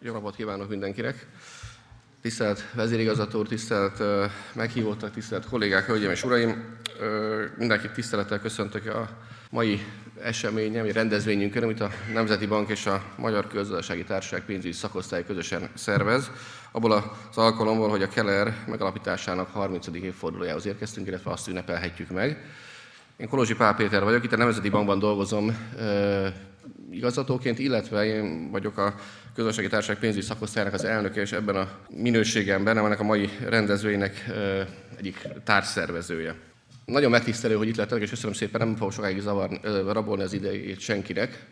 Jó napot kívánok mindenkinek! Tisztelt vezérigazgató úr, tisztelt meghívottak, tisztelt kollégák, hölgyeim és uraim! Mindenkit tisztelettel köszöntök a mai eseményem, egy rendezvényünkön, amit a Nemzeti Bank és a Magyar Közgazdasági Társaság pénzügyi szakosztály közösen szervez. Abból az alkalomból, hogy a Keller megalapításának 30. évfordulójához érkeztünk, illetve azt ünnepelhetjük meg. Én Kolozsi Pál Péter vagyok, itt a Nemzeti Bankban dolgozom igazgatóként, illetve én vagyok a közösségi társaság pénzügyi szakosztályának az elnöke, és ebben a minőségemben, ennek a mai rendezvénynek egyik társszervezője. Nagyon megtisztelő, hogy itt lettek, és köszönöm szépen, nem fogok sokáig zavar, rabolni az idejét senkinek.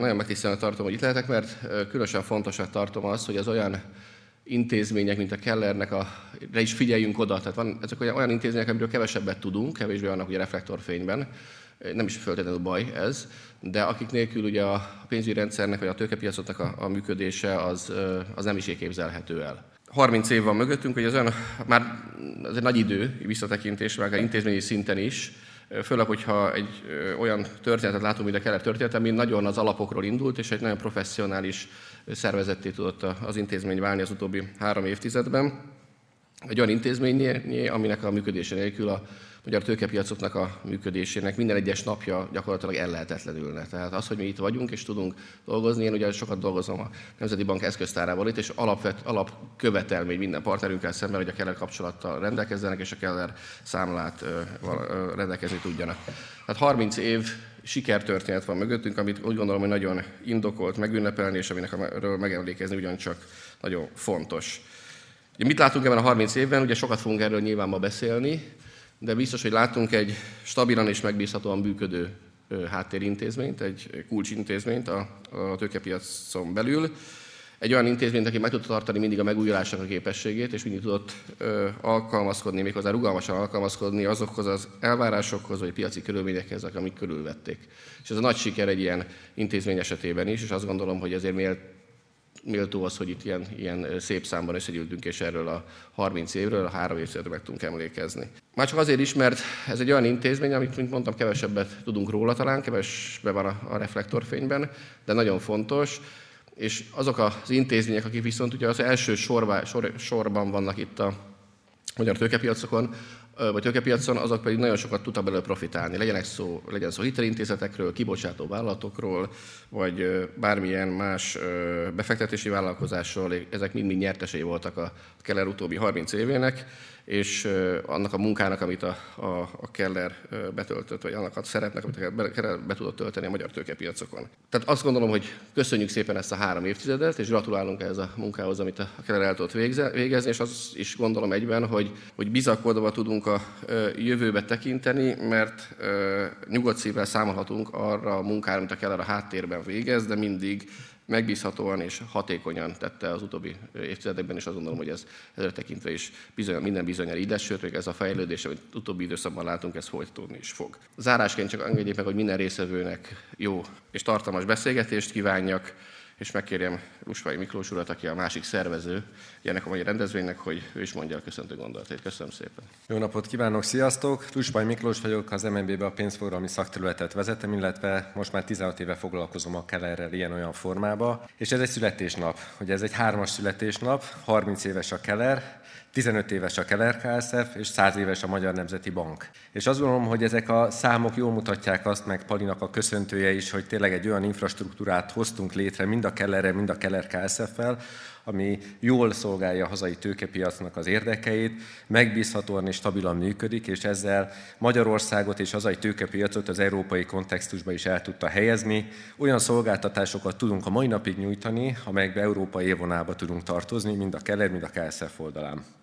Nagyon megtisztelően tartom, hogy itt lehetek, mert különösen fontosnak tartom azt, hogy az olyan intézmények, mint a Kellernek, a, re is figyeljünk oda. Tehát van, ezek olyan, olyan intézmények, amiről kevesebbet tudunk, kevésbé vannak ugye reflektorfényben, nem is feltétlenül baj ez, de akik nélkül ugye a pénzügyi rendszernek vagy a tőkepiacotnak a, a működése az, az nem is képzelhető el. 30 év van mögöttünk, hogy ez olyan, már ez egy nagy idő, visszatekintés, meg intézményi szinten is, főleg, hogyha egy olyan történetet látunk, mint a kelet történet, ami nagyon az alapokról indult, és egy nagyon professzionális szervezetté tudott az intézmény válni az utóbbi három évtizedben. Egy olyan intézmény, aminek a működése nélkül a magyar tőkepiacoknak a működésének minden egyes napja gyakorlatilag ellehetetlenülne. Tehát az, hogy mi itt vagyunk és tudunk dolgozni, én ugye sokat dolgozom a Nemzeti Bank eszköztárával itt, és alapvet, alapkövetelmény minden partnerünkkel szemben, hogy a Keller kapcsolattal rendelkezzenek, és a Keller számlát rendelkezni tudjanak. Tehát 30 év sikertörténet van mögöttünk, amit úgy gondolom, hogy nagyon indokolt megünnepelni, és aminek erről megemlékezni ugyancsak nagyon fontos. Mit látunk ebben a 30 évben? Ugye sokat fogunk erről nyilván ma beszélni, de biztos, hogy látunk egy stabilan és megbízhatóan működő háttérintézményt, egy kulcsintézményt a, a tőkepiacon belül. Egy olyan intézményt, aki meg tudta tartani mindig a megújulásnak a képességét, és mindig tudott ö, alkalmazkodni, méghozzá rugalmasan alkalmazkodni azokhoz az elvárásokhoz, vagy piaci körülményekhez, amik körülvették. És ez a nagy siker egy ilyen intézmény esetében is, és azt gondolom, hogy ezért miért méltó az, hogy itt ilyen, ilyen szép számban összegyűltünk, és erről a 30 évről, a három évtizedről meg tudunk emlékezni. Már csak azért is, mert ez egy olyan intézmény, amit, mint mondtam, kevesebbet tudunk róla talán, kevesbe van a, a reflektorfényben, de nagyon fontos, és azok az intézmények, akik viszont ugye az első sorba, sor, sorban vannak itt a magyar tőkepiacokon, vagy tőkepiacon, azok pedig nagyon sokat tudtak belőle profitálni. Legyenek szó, legyen szó hitelintézetekről, kibocsátó vállalatokról, vagy bármilyen más befektetési vállalkozásról, ezek mind-mind nyertesei voltak a Keller utóbbi 30 évének, és annak a munkának, amit a, a, a Keller betöltött, vagy annak a szerepnek, amit a Keller be tudott tölteni a magyar tőkepiacokon. Tehát azt gondolom, hogy köszönjük szépen ezt a három évtizedet, és gratulálunk ehhez a munkához, amit a Keller el tudott végezni, és azt is gondolom egyben, hogy, hogy bizakodva tudunk a jövőbe tekinteni, mert nyugodt szívvel számolhatunk arra a munkára, amit a Keller a háttérben végez, de mindig megbízhatóan és hatékonyan tette az utóbbi évtizedekben, és azt gondolom, hogy ez ezzel tekintve is bizony, minden bizonyal ide, sőt, még ez a fejlődés, amit utóbbi időszakban látunk, ez folytatódni is fog. Zárásként csak engedjék meg, hogy minden részevőnek jó és tartalmas beszélgetést kívánjak, és megkérjem Lusvai Miklós urat, aki a másik szervező ennek a mai rendezvénynek, hogy ő is mondja a köszöntő gondolatait. Köszönöm szépen. Jó napot kívánok, sziasztok! Lusvai Miklós vagyok, az MNB-be a pénzforgalmi szakterületet vezetem, illetve most már 16 éve foglalkozom a Kellerrel ilyen-olyan formába. És ez egy születésnap, hogy ez egy hármas születésnap, 30 éves a Keller, 15 éves a Keller KSF, és 100 éves a Magyar Nemzeti Bank. És azt gondolom, hogy ezek a számok jól mutatják azt, meg Palinak a köszöntője is, hogy tényleg egy olyan infrastruktúrát hoztunk létre, mind a Kellerre, mind a Keller KSF-fel, ami jól szolgálja a hazai tőkepiacnak az érdekeit, megbízhatóan és stabilan működik, és ezzel Magyarországot és hazai tőkepiacot az európai kontextusba is el tudta helyezni. Olyan szolgáltatásokat tudunk a mai napig nyújtani, amelyekbe európai évvonába tudunk tartozni, mind a Keller, mind a KSF oldalán.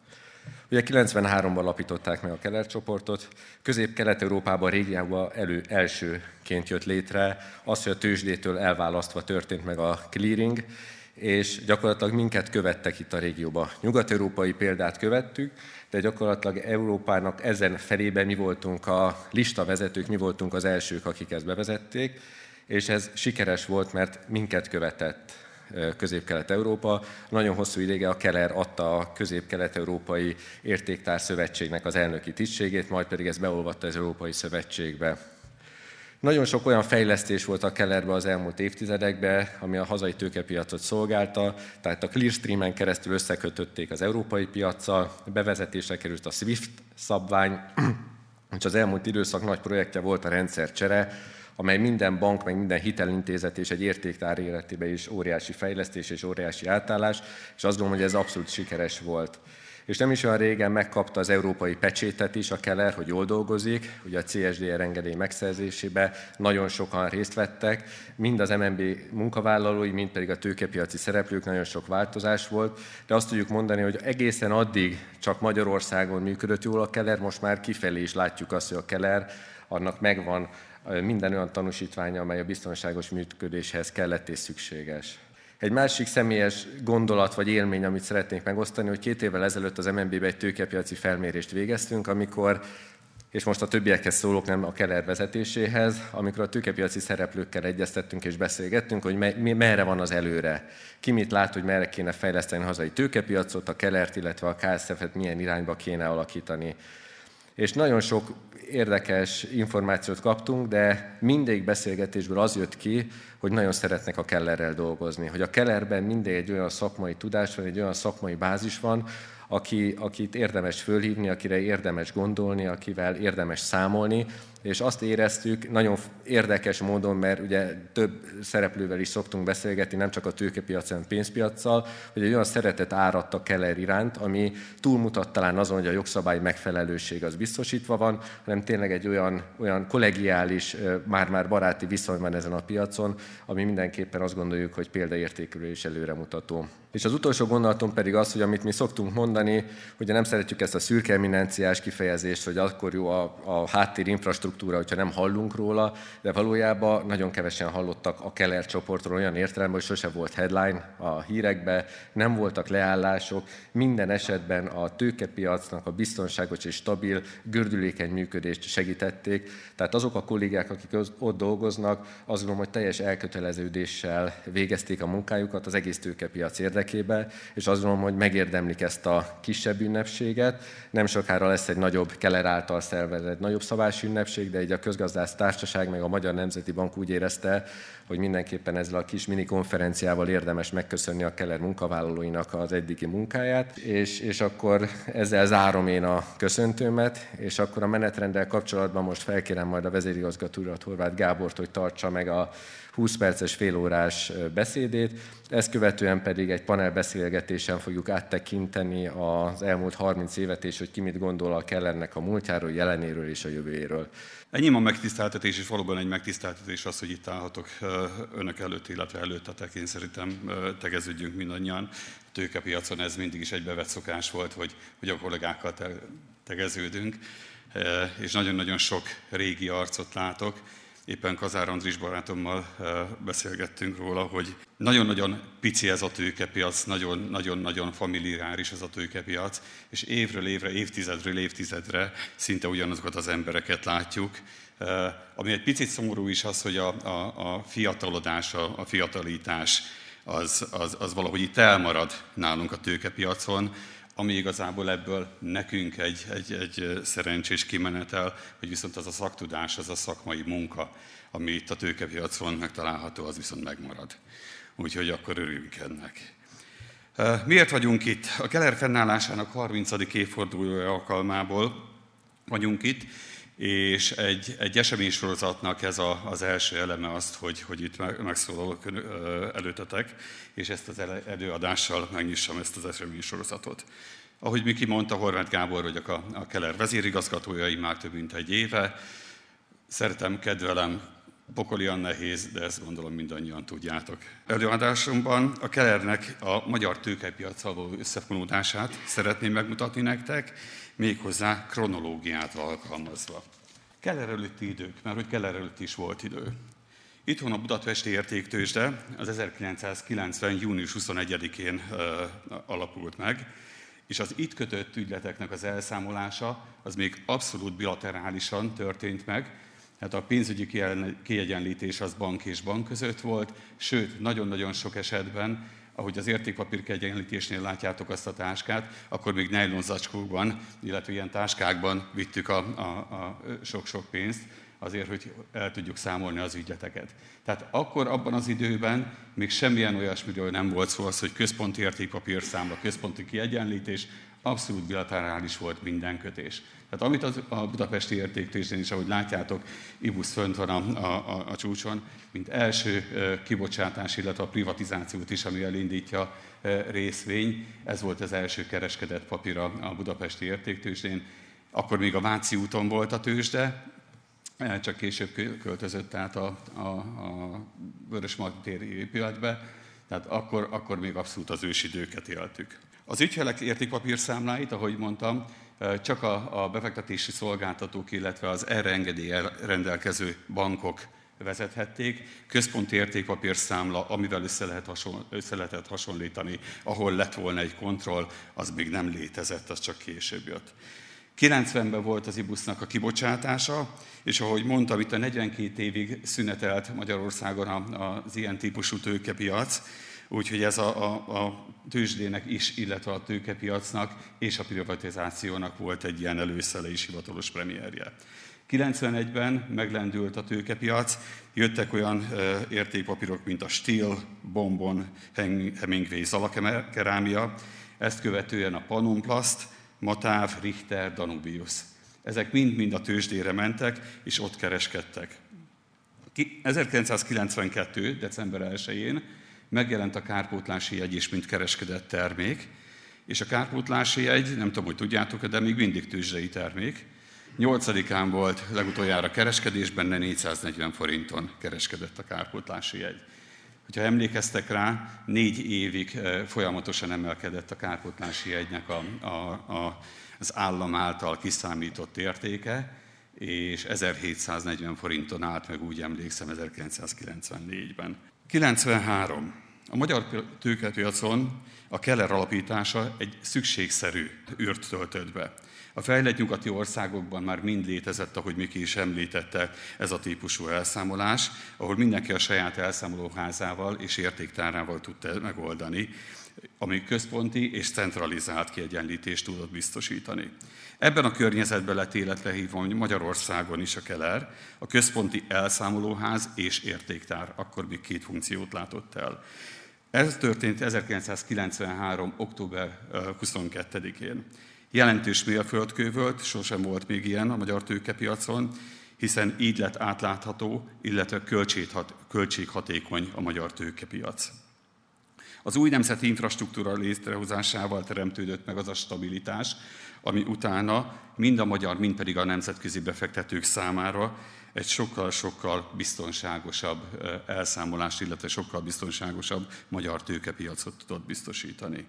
Ugye 93-ban alapították meg a Keller csoportot, közép-kelet-európában, régiában elő elsőként jött létre, az, hogy a tőzsdétől elválasztva történt meg a clearing, és gyakorlatilag minket követtek itt a régióban. Nyugat-európai példát követtük, de gyakorlatilag Európának ezen felében mi voltunk a lista vezetők, mi voltunk az elsők, akik ezt bevezették, és ez sikeres volt, mert minket követett Közép-Kelet-Európa. Nagyon hosszú ideige a Keller adta a Közép-Kelet-Európai Értéktár Szövetségnek az elnöki tisztségét, majd pedig ez beolvatta az Európai Szövetségbe. Nagyon sok olyan fejlesztés volt a Kellerbe az elmúlt évtizedekben, ami a hazai tőkepiacot szolgálta, tehát a Clearstream-en keresztül összekötötték az európai piaccal, bevezetésre került a SWIFT szabvány, és az elmúlt időszak nagy projektje volt a rendszercsere, amely minden bank, meg minden hitelintézet és egy értéktár életében is óriási fejlesztés és óriási átállás, és azt gondolom, hogy ez abszolút sikeres volt. És nem is olyan régen megkapta az európai pecsétet is a Keller, hogy jól dolgozik, ugye a CSDR engedély megszerzésébe nagyon sokan részt vettek, mind az MNB munkavállalói, mind pedig a tőkepiaci szereplők, nagyon sok változás volt, de azt tudjuk mondani, hogy egészen addig csak Magyarországon működött jól a Keller, most már kifelé is látjuk azt, hogy a Keller annak megvan minden olyan tanúsítványa, amely a biztonságos működéshez kellett és szükséges. Egy másik személyes gondolat vagy élmény, amit szeretnék megosztani, hogy két évvel ezelőtt az MNB-be egy tőkepiaci felmérést végeztünk, amikor és most a többiekhez szólok, nem a Keller vezetéséhez, amikor a tőkepiaci szereplőkkel egyeztettünk és beszélgettünk, hogy me, merre van az előre. Ki mit lát, hogy merre kéne fejleszteni a hazai tőkepiacot, a Kellert, illetve a KSF-et milyen irányba kéne alakítani. És nagyon sok érdekes információt kaptunk, de mindig beszélgetésből az jött ki, hogy nagyon szeretnek a Kellerrel dolgozni. Hogy a Kellerben mindig egy olyan szakmai tudás van, egy olyan szakmai bázis van, aki, akit érdemes fölhívni, akire érdemes gondolni, akivel érdemes számolni, és azt éreztük nagyon érdekes módon, mert ugye több szereplővel is szoktunk beszélgetni, nem csak a tőkepiacon, hanem pénzpiacsal, hogy egy olyan szeretet áradt a Keller iránt, ami túlmutat talán azon, hogy a jogszabály megfelelőség az biztosítva van, hanem tényleg egy olyan, olyan kollegiális, már-már baráti viszony van ezen a piacon, ami mindenképpen azt gondoljuk, hogy példaértékű és előremutató. És az utolsó gondolatom pedig az, hogy amit mi szoktunk mondani, hogy nem szeretjük ezt a szürke eminenciás kifejezést, hogy akkor jó a, a háttér infrastruktúra, hogyha nem hallunk róla, de valójában nagyon kevesen hallottak a Keller csoportról olyan értelemben, hogy sose volt headline a hírekbe, nem voltak leállások, minden esetben a tőkepiacnak a biztonságos és stabil, gördülékeny működést segítették. Tehát azok a kollégák, akik ott dolgoznak, azt gondolom, hogy teljes elköteleződéssel végezték a munkájukat az egész tőkepiac érdekébe, és azt gondolom, hogy megérdemlik ezt a kisebb ünnepséget. Nem sokára lesz egy nagyobb Keller által szervezett nagyobb szabású ünnepség, de így a közgazdász társaság meg a Magyar Nemzeti Bank úgy érezte, hogy mindenképpen ezzel a kis mini konferenciával érdemes megköszönni a Keller munkavállalóinak az eddigi munkáját, és, és akkor ezzel zárom én a köszöntőmet, és akkor a menetrenddel kapcsolatban most felkérem majd a vezérigazgató urat, Horváth Gábort, hogy tartsa meg a 20 perces félórás beszédét, ezt követően pedig egy panelbeszélgetésen fogjuk áttekinteni az elmúlt 30 évet, és hogy ki mit gondol a Kellernek a múltjáról, jelenéről és a jövőjéről. Ennyi a megtiszteltetés, és valóban egy megtiszteltetés az, hogy itt állhatok önök előtt, illetve előttetek. Én szerintem tegeződjünk mindannyian. A tőkepiacon ez mindig is egy bevett szokás volt, hogy, hogy a kollégákkal tegeződünk. És nagyon-nagyon sok régi arcot látok, éppen Kazár Andris barátommal beszélgettünk róla, hogy nagyon-nagyon pici ez a tőkepiac, nagyon-nagyon familiáris ez a tőkepiac, és évről évre, évtizedről évtizedre szinte ugyanazokat az embereket látjuk. Ami egy picit szomorú is az, hogy a, a, a fiatalodás, a, a fiatalítás az, az, az valahogy itt elmarad nálunk a tőkepiacon, ami igazából ebből nekünk egy, egy, egy szerencsés kimenetel, hogy viszont az a szaktudás, az a szakmai munka, ami itt a tőkepiacon megtalálható, az viszont megmarad. Úgyhogy akkor örüljünk ennek. Miért vagyunk itt? A Keller fennállásának 30. évfordulója alkalmából vagyunk itt, és egy, egy eseménysorozatnak ez a, az első eleme azt, hogy, hogy itt megszólalok előtetek, és ezt az előadással megnyissam ezt az eseménysorozatot. Ahogy Miki mondta, Horváth Gábor vagyok a, a Keller vezérigazgatója, már több mint egy éve. Szeretem, kedvelem, pokolian nehéz, de ezt gondolom mindannyian tudjátok. Előadásomban a Kellernek a magyar tőkepiacsal való összefonódását szeretném megmutatni nektek, méghozzá kronológiát alkalmazva. Keller előtti idők, mert hogy Keller előtt is volt idő. Itthon a Budapesti Értéktősde az 1990. június 21-én alapult meg, és az itt kötött ügyleteknek az elszámolása az még abszolút bilaterálisan történt meg, hát a pénzügyi kiegyenlítés az bank és bank között volt, sőt, nagyon-nagyon sok esetben ahogy az értékpapír kiegyenlítésnél látjátok azt a táskát, akkor még nejlon zacskókban, illetve ilyen táskákban vittük a, a, a sok-sok pénzt, azért, hogy el tudjuk számolni az ügyleteket. Tehát akkor abban az időben még semmilyen olyasmiről nem volt szó az, hogy központi értékpapírszámla, központi kiegyenlítés, abszolút bilaterális volt minden kötés. Tehát amit az, a budapesti értéktésén is, ahogy látjátok, Ibusz fönt van a, a, a, csúcson, mint első kibocsátás, illetve a privatizációt is, ami elindítja részvény. Ez volt az első kereskedett papír a, a budapesti értéktősdén. Akkor még a Váci úton volt a tőzsde, csak később költözött át a, a, a Vörös téri épületbe, tehát akkor, akkor még abszolút az ősidőket éltük. Az ügyfelek értékpapírszámláit, ahogy mondtam, csak a, a befektetési szolgáltatók, illetve az erre engedéllyel rendelkező bankok vezethették. Központi értékpapírszámla, amivel össze, lehet hasonl- össze lehetett hasonlítani, ahol lett volna egy kontroll, az még nem létezett, az csak később jött. 90-ben volt az IBUS-nak a kibocsátása, és ahogy mondtam, itt a 42 évig szünetelt Magyarországon az ilyen típusú tőkepiac, úgyhogy ez a, a, a tőzsdének is, illetve a tőkepiacnak és a privatizációnak volt egy ilyen előszele is hivatalos premierje. 91-ben meglendült a tőkepiac, jöttek olyan értékpapírok, mint a Steel, Bombon, Hemingway, Zalakerámia, ezt követően a Panonplast, Matáv, Richter, Danubius. Ezek mind-mind a tőzsdére mentek, és ott kereskedtek. 1992. december 1-én megjelent a kárpótlási jegy is, mint kereskedett termék, és a kárpótlási jegy, nem tudom, hogy tudjátok de még mindig tőzsdei termék. 8-án volt legutoljára kereskedésben, de 440 forinton kereskedett a kárpótlási jegy. Hogyha emlékeztek rá, négy évig eh, folyamatosan emelkedett a kárpótlási jegynek a, a, a, az állam által kiszámított értéke, és 1740 forinton állt meg, úgy emlékszem, 1994-ben. 93. A magyar tőkepiacon a Keller alapítása egy szükségszerű űrt töltött be. A fejlett nyugati országokban már mind létezett, ahogy Miki is említette, ez a típusú elszámolás, ahol mindenki a saját elszámolóházával és értéktárával tudta megoldani, ami központi és centralizált kiegyenlítést tudott biztosítani. Ebben a környezetben lett életre hívva Magyarországon is a Keller, a központi elszámolóház és értéktár, akkor még két funkciót látott el. Ez történt 1993. október 22-én. Jelentős mérföldkő volt, sosem volt még ilyen a magyar tőkepiacon, hiszen így lett átlátható, illetve költséghatékony a magyar tőkepiac. Az új nemzeti infrastruktúra létrehozásával teremtődött meg az a stabilitás, ami utána mind a magyar, mind pedig a nemzetközi befektetők számára egy sokkal-sokkal biztonságosabb elszámolást, illetve sokkal biztonságosabb magyar tőkepiacot tudott biztosítani.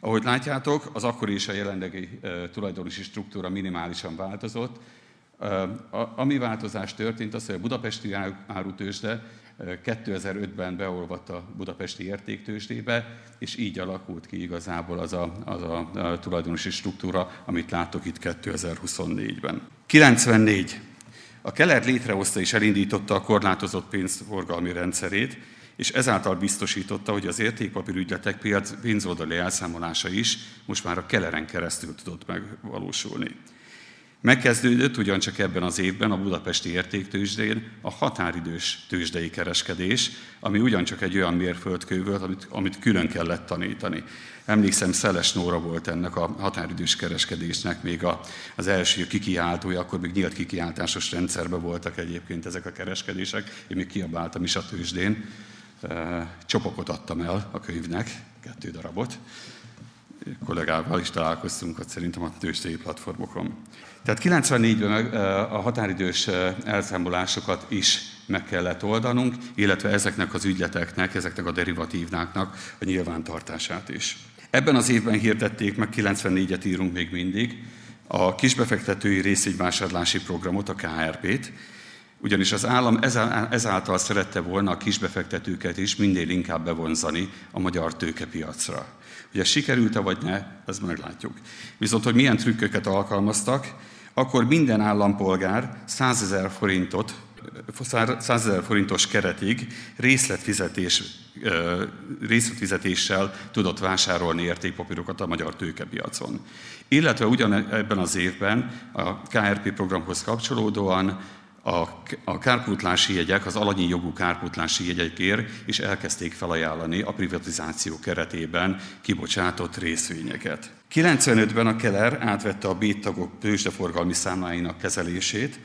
Ahogy látjátok, az akkori és a jelenlegi tulajdonosi struktúra minimálisan változott. Ami változás történt, az, hogy a budapesti árutősde 2005-ben beolvadt a budapesti értéktősdébe, és így alakult ki igazából az a, az a tulajdonosi struktúra, amit látok itt 2024-ben. 94. A Keller létrehozta és elindította a korlátozott pénzforgalmi rendszerét, és ezáltal biztosította, hogy az értékpapírügyletek pénzoldali elszámolása is most már a Kelleren keresztül tudott megvalósulni. Megkezdődött ugyancsak ebben az évben a budapesti értéktőzsdén a határidős tőzsdei kereskedés, ami ugyancsak egy olyan mérföldkő volt, amit, amit külön kellett tanítani. Emlékszem, Szeles Nóra volt ennek a határidős kereskedésnek még a, az első kikiáltója, akkor még nyílt kikiáltásos rendszerben voltak egyébként ezek a kereskedések, én még kiabáltam is a tőzsdén, csopokot adtam el a könyvnek, kettő darabot, kollégával is találkoztunk ott szerintem a tőzsdei platformokon. Tehát 94-ben a határidős elszámolásokat is meg kellett oldanunk, illetve ezeknek az ügyleteknek, ezeknek a derivatívnáknak a nyilvántartását is. Ebben az évben hirdették meg, 94-et írunk még mindig, a kisbefektetői részvényvásárlási programot, a KRP-t, ugyanis az állam ezáltal szerette volna a kisbefektetőket is minél inkább bevonzani a magyar tőkepiacra. Hogy ez sikerült-e vagy ne, ezt meglátjuk. Viszont, hogy milyen trükköket alkalmaztak, akkor minden állampolgár 100 ezer forintot 100 ezer forintos keretig részletfizetés, részletfizetéssel tudott vásárolni értékpapírokat a magyar tőkepiacon. Illetve ugyan ebben az évben a KRP programhoz kapcsolódóan a, a kárpótlási jegyek, az alanyi jogú kárpótlási jegyekért is elkezdték felajánlani a privatizáció keretében kibocsátott részvényeket. 95-ben a Keller átvette a béttagok tőzsdeforgalmi számláinak kezelését,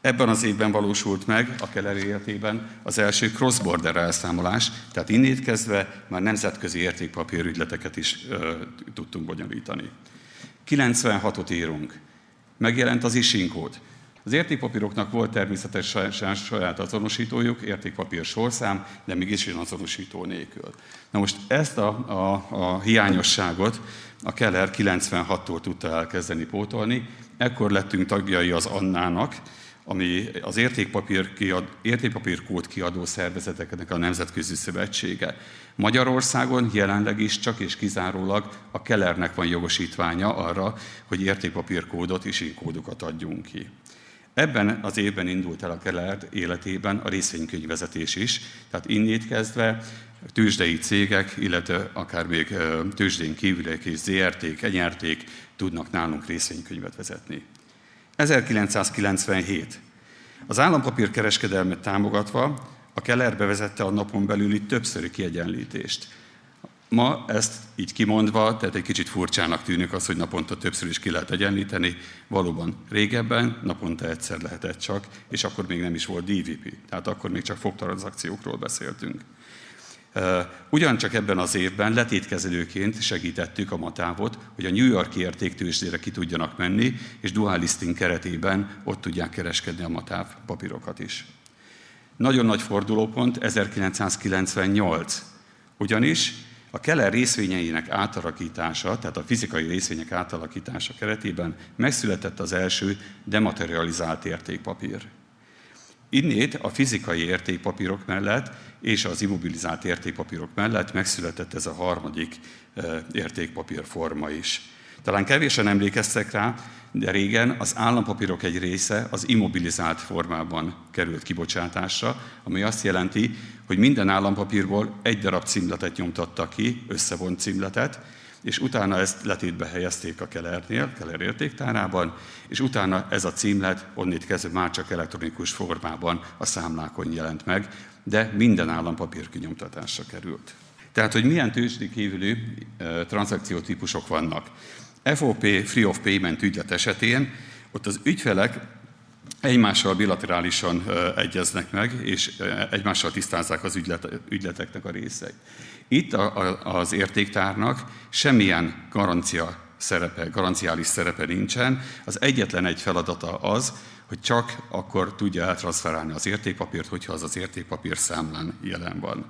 Ebben az évben valósult meg a Keller életében az első cross-border elszámolás, tehát innét kezdve már nemzetközi értékpapírügyleteket is ö, tudtunk bonyolítani. 96-ot írunk. Megjelent az ising kód. Az értékpapíroknak volt természetesen saját azonosítójuk, értékpapír sorszám, de mégis azonosító nélkül. Na most ezt a, a, a hiányosságot a Keller 96-tól tudta elkezdeni pótolni, ekkor lettünk tagjai az Annának, ami az értékpapír kiad, értékpapírkód kiadó szervezeteknek a Nemzetközi Szövetsége. Magyarországon jelenleg is csak és kizárólag a Kellernek van jogosítványa arra, hogy értékpapírkódot és inkódokat adjunk ki. Ebben az évben indult el a Keller életében a részvénykönyvvezetés is, tehát innét kezdve tőzsdei cégek, illetve akár még tőzsdén kívüliek és ZRT-k, enyerték tudnak nálunk részvénykönyvet vezetni. 1997. Az állampapírkereskedelmet támogatva a Keller bevezette a napon belüli többszöri kiegyenlítést. Ma ezt így kimondva, tehát egy kicsit furcsának tűnik az, hogy naponta többször is ki lehet egyenlíteni. Valóban régebben naponta egyszer lehetett csak, és akkor még nem is volt DVP, tehát akkor még csak fogtranszakciókról beszéltünk. Ugyancsak ebben az évben letétkezelőként segítettük a Matávot, hogy a New Yorki értéktősdére ki tudjanak menni, és dual listing keretében ott tudják kereskedni a Matáv papírokat is. Nagyon nagy fordulópont 1998, ugyanis a Keller részvényeinek átalakítása, tehát a fizikai részvények átalakítása keretében megszületett az első dematerializált értékpapír. Innét a fizikai értékpapírok mellett és az immobilizált értékpapírok mellett megszületett ez a harmadik értékpapír forma is. Talán kevésen emlékeztek rá, de régen az állampapírok egy része az immobilizált formában került kibocsátásra, ami azt jelenti, hogy minden állampapírból egy darab címletet nyomtattak ki, összevont címletet, és utána ezt letétbe helyezték a Kellernél, Keller értéktárában, és utána ez a címlet onnét kezdve már csak elektronikus formában a számlákon jelent meg, de minden állampapír kinyomtatásra került. Tehát, hogy milyen tőzsdi kívüli e, tranzakciótípusok vannak. FOP, Free of Payment ügylet esetén ott az ügyfelek egymással bilaterálisan egyeznek meg, és egymással tisztázzák az ügylet, ügyleteknek a részeit. Itt az értéktárnak semmilyen garancia szerepe, garanciális szerepe nincsen. Az egyetlen egy feladata az, hogy csak akkor tudja eltranszferálni az értékpapírt, hogyha az az értékpapír számlán jelen van.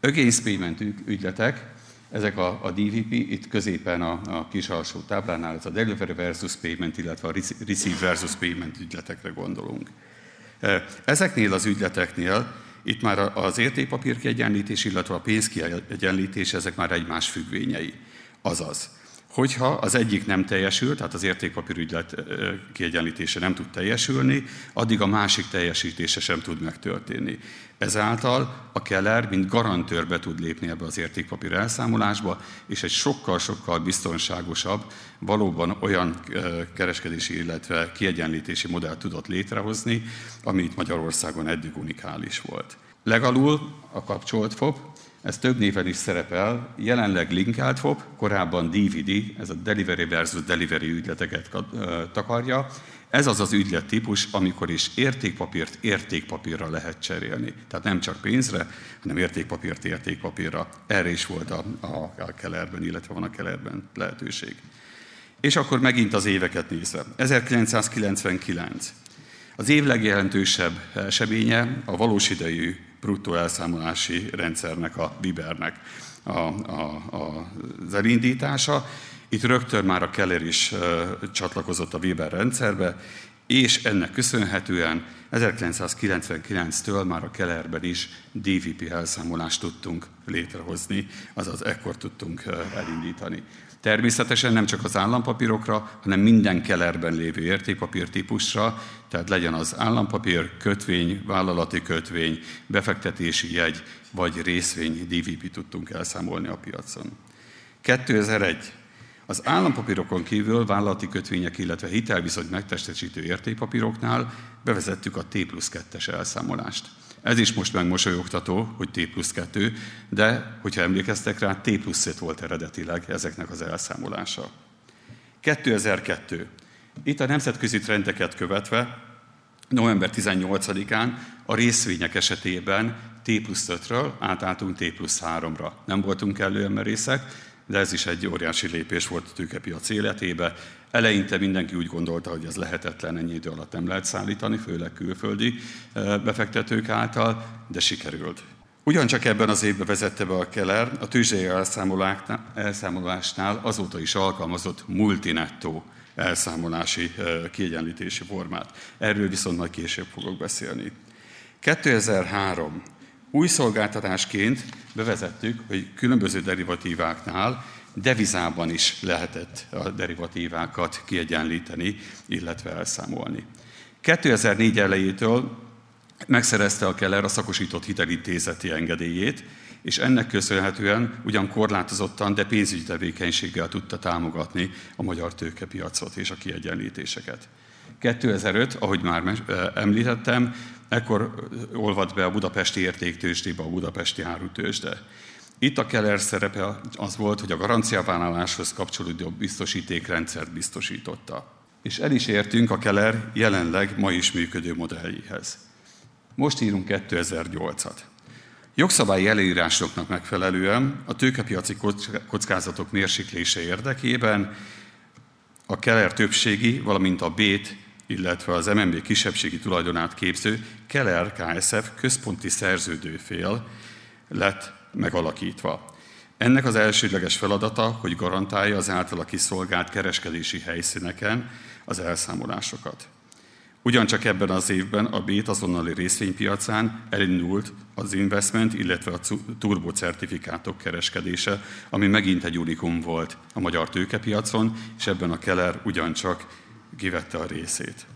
Against payment ügyletek, ezek a, a DVP, itt középen a, a kis alsó táblánál, ez a delivery versus payment, illetve a receive versus payment ügyletekre gondolunk. Ezeknél az ügyleteknél itt már az értékpapír kiegyenlítés, illetve a pénzkiegyenlítés, ezek már egymás függvényei. Azaz, Hogyha az egyik nem teljesül, tehát az értékpapírügylet kiegyenlítése nem tud teljesülni, addig a másik teljesítése sem tud megtörténni. Ezáltal a Keller, mint garantőrbe tud lépni ebbe az értékpapír elszámolásba, és egy sokkal-sokkal biztonságosabb, valóban olyan kereskedési, illetve kiegyenlítési modellt tudott létrehozni, ami itt Magyarországon eddig unikális volt. Legalul a kapcsolt FOB, ez több néven is szerepel, jelenleg linkelt FOB, korábban DVD, ez a Delivery versus Delivery ügyleteket takarja. Ez az az ügylettípus, amikor is értékpapírt értékpapírra lehet cserélni. Tehát nem csak pénzre, hanem értékpapírt értékpapírra. Erre is volt a, a, a Kellerben, illetve van a Kellerben lehetőség. És akkor megint az éveket nézve. 1999. Az év legjelentősebb eseménye a valós idejű bruttó elszámolási rendszernek, a Bibernek a, a, a, az elindítása. Itt rögtön már a Keller is csatlakozott a Weber rendszerbe, és ennek köszönhetően 1999-től már a Kellerben is DVP elszámolást tudtunk létrehozni, azaz ekkor tudtunk elindítani. Természetesen nem csak az állampapírokra, hanem minden kellerben lévő értékpapír típusra, tehát legyen az állampapír, kötvény, vállalati kötvény, befektetési jegy vagy részvény DVP tudtunk elszámolni a piacon. 2001. Az állampapírokon kívül vállalati kötvények, illetve hitelviszony megtestesítő értékpapíroknál bevezettük a T plusz 2-es elszámolást. Ez is most megmosolyogtató, hogy T plusz 2, de hogyha emlékeztek rá, T plusz 5 volt eredetileg ezeknek az elszámolása. 2002. Itt a nemzetközi trendeket követve november 18-án a részvények esetében T plusz 5-ről átálltunk T plusz 3-ra. Nem voltunk kellően merészek, de ez is egy óriási lépés volt a tőkepiac életébe. Eleinte mindenki úgy gondolta, hogy ez lehetetlen, ennyi idő alatt nem lehet szállítani, főleg külföldi befektetők által, de sikerült. Ugyancsak ebben az évben vezette be a Keller a tűzsei elszámolásnál azóta is alkalmazott multinettó elszámolási kiegyenlítési formát. Erről viszont majd később fogok beszélni. 2003 új szolgáltatásként bevezettük, hogy különböző derivatíváknál devizában is lehetett a derivatívákat kiegyenlíteni, illetve elszámolni. 2004 elejétől megszerezte a Keller a szakosított hitelintézeti engedélyét, és ennek köszönhetően ugyan korlátozottan, de pénzügyi tevékenységgel tudta támogatni a magyar tőkepiacot és a kiegyenlítéseket. 2005, ahogy már említettem, ekkor olvad be a budapesti értéktősdébe a budapesti árutősde. Itt a Keller szerepe az volt, hogy a garanciavállaláshoz kapcsolódó biztosítékrendszert biztosította. És el is értünk a Keller jelenleg ma is működő modelljéhez. Most írunk 2008-at. Jogszabályi előírásoknak megfelelően a tőkepiaci kockázatok mérséklése érdekében a Keller többségi, valamint a Bét, illetve az MNB kisebbségi tulajdonát képző Keller KSF központi szerződőfél lett megalakítva. Ennek az elsődleges feladata, hogy garantálja az általa kiszolgált kereskedési helyszíneken az elszámolásokat. Ugyancsak ebben az évben a BÉT azonnali részvénypiacán elindult az investment, illetve a turbocertifikátok kereskedése, ami megint egy unikum volt a magyar tőkepiacon, és ebben a Keller ugyancsak kivette a részét.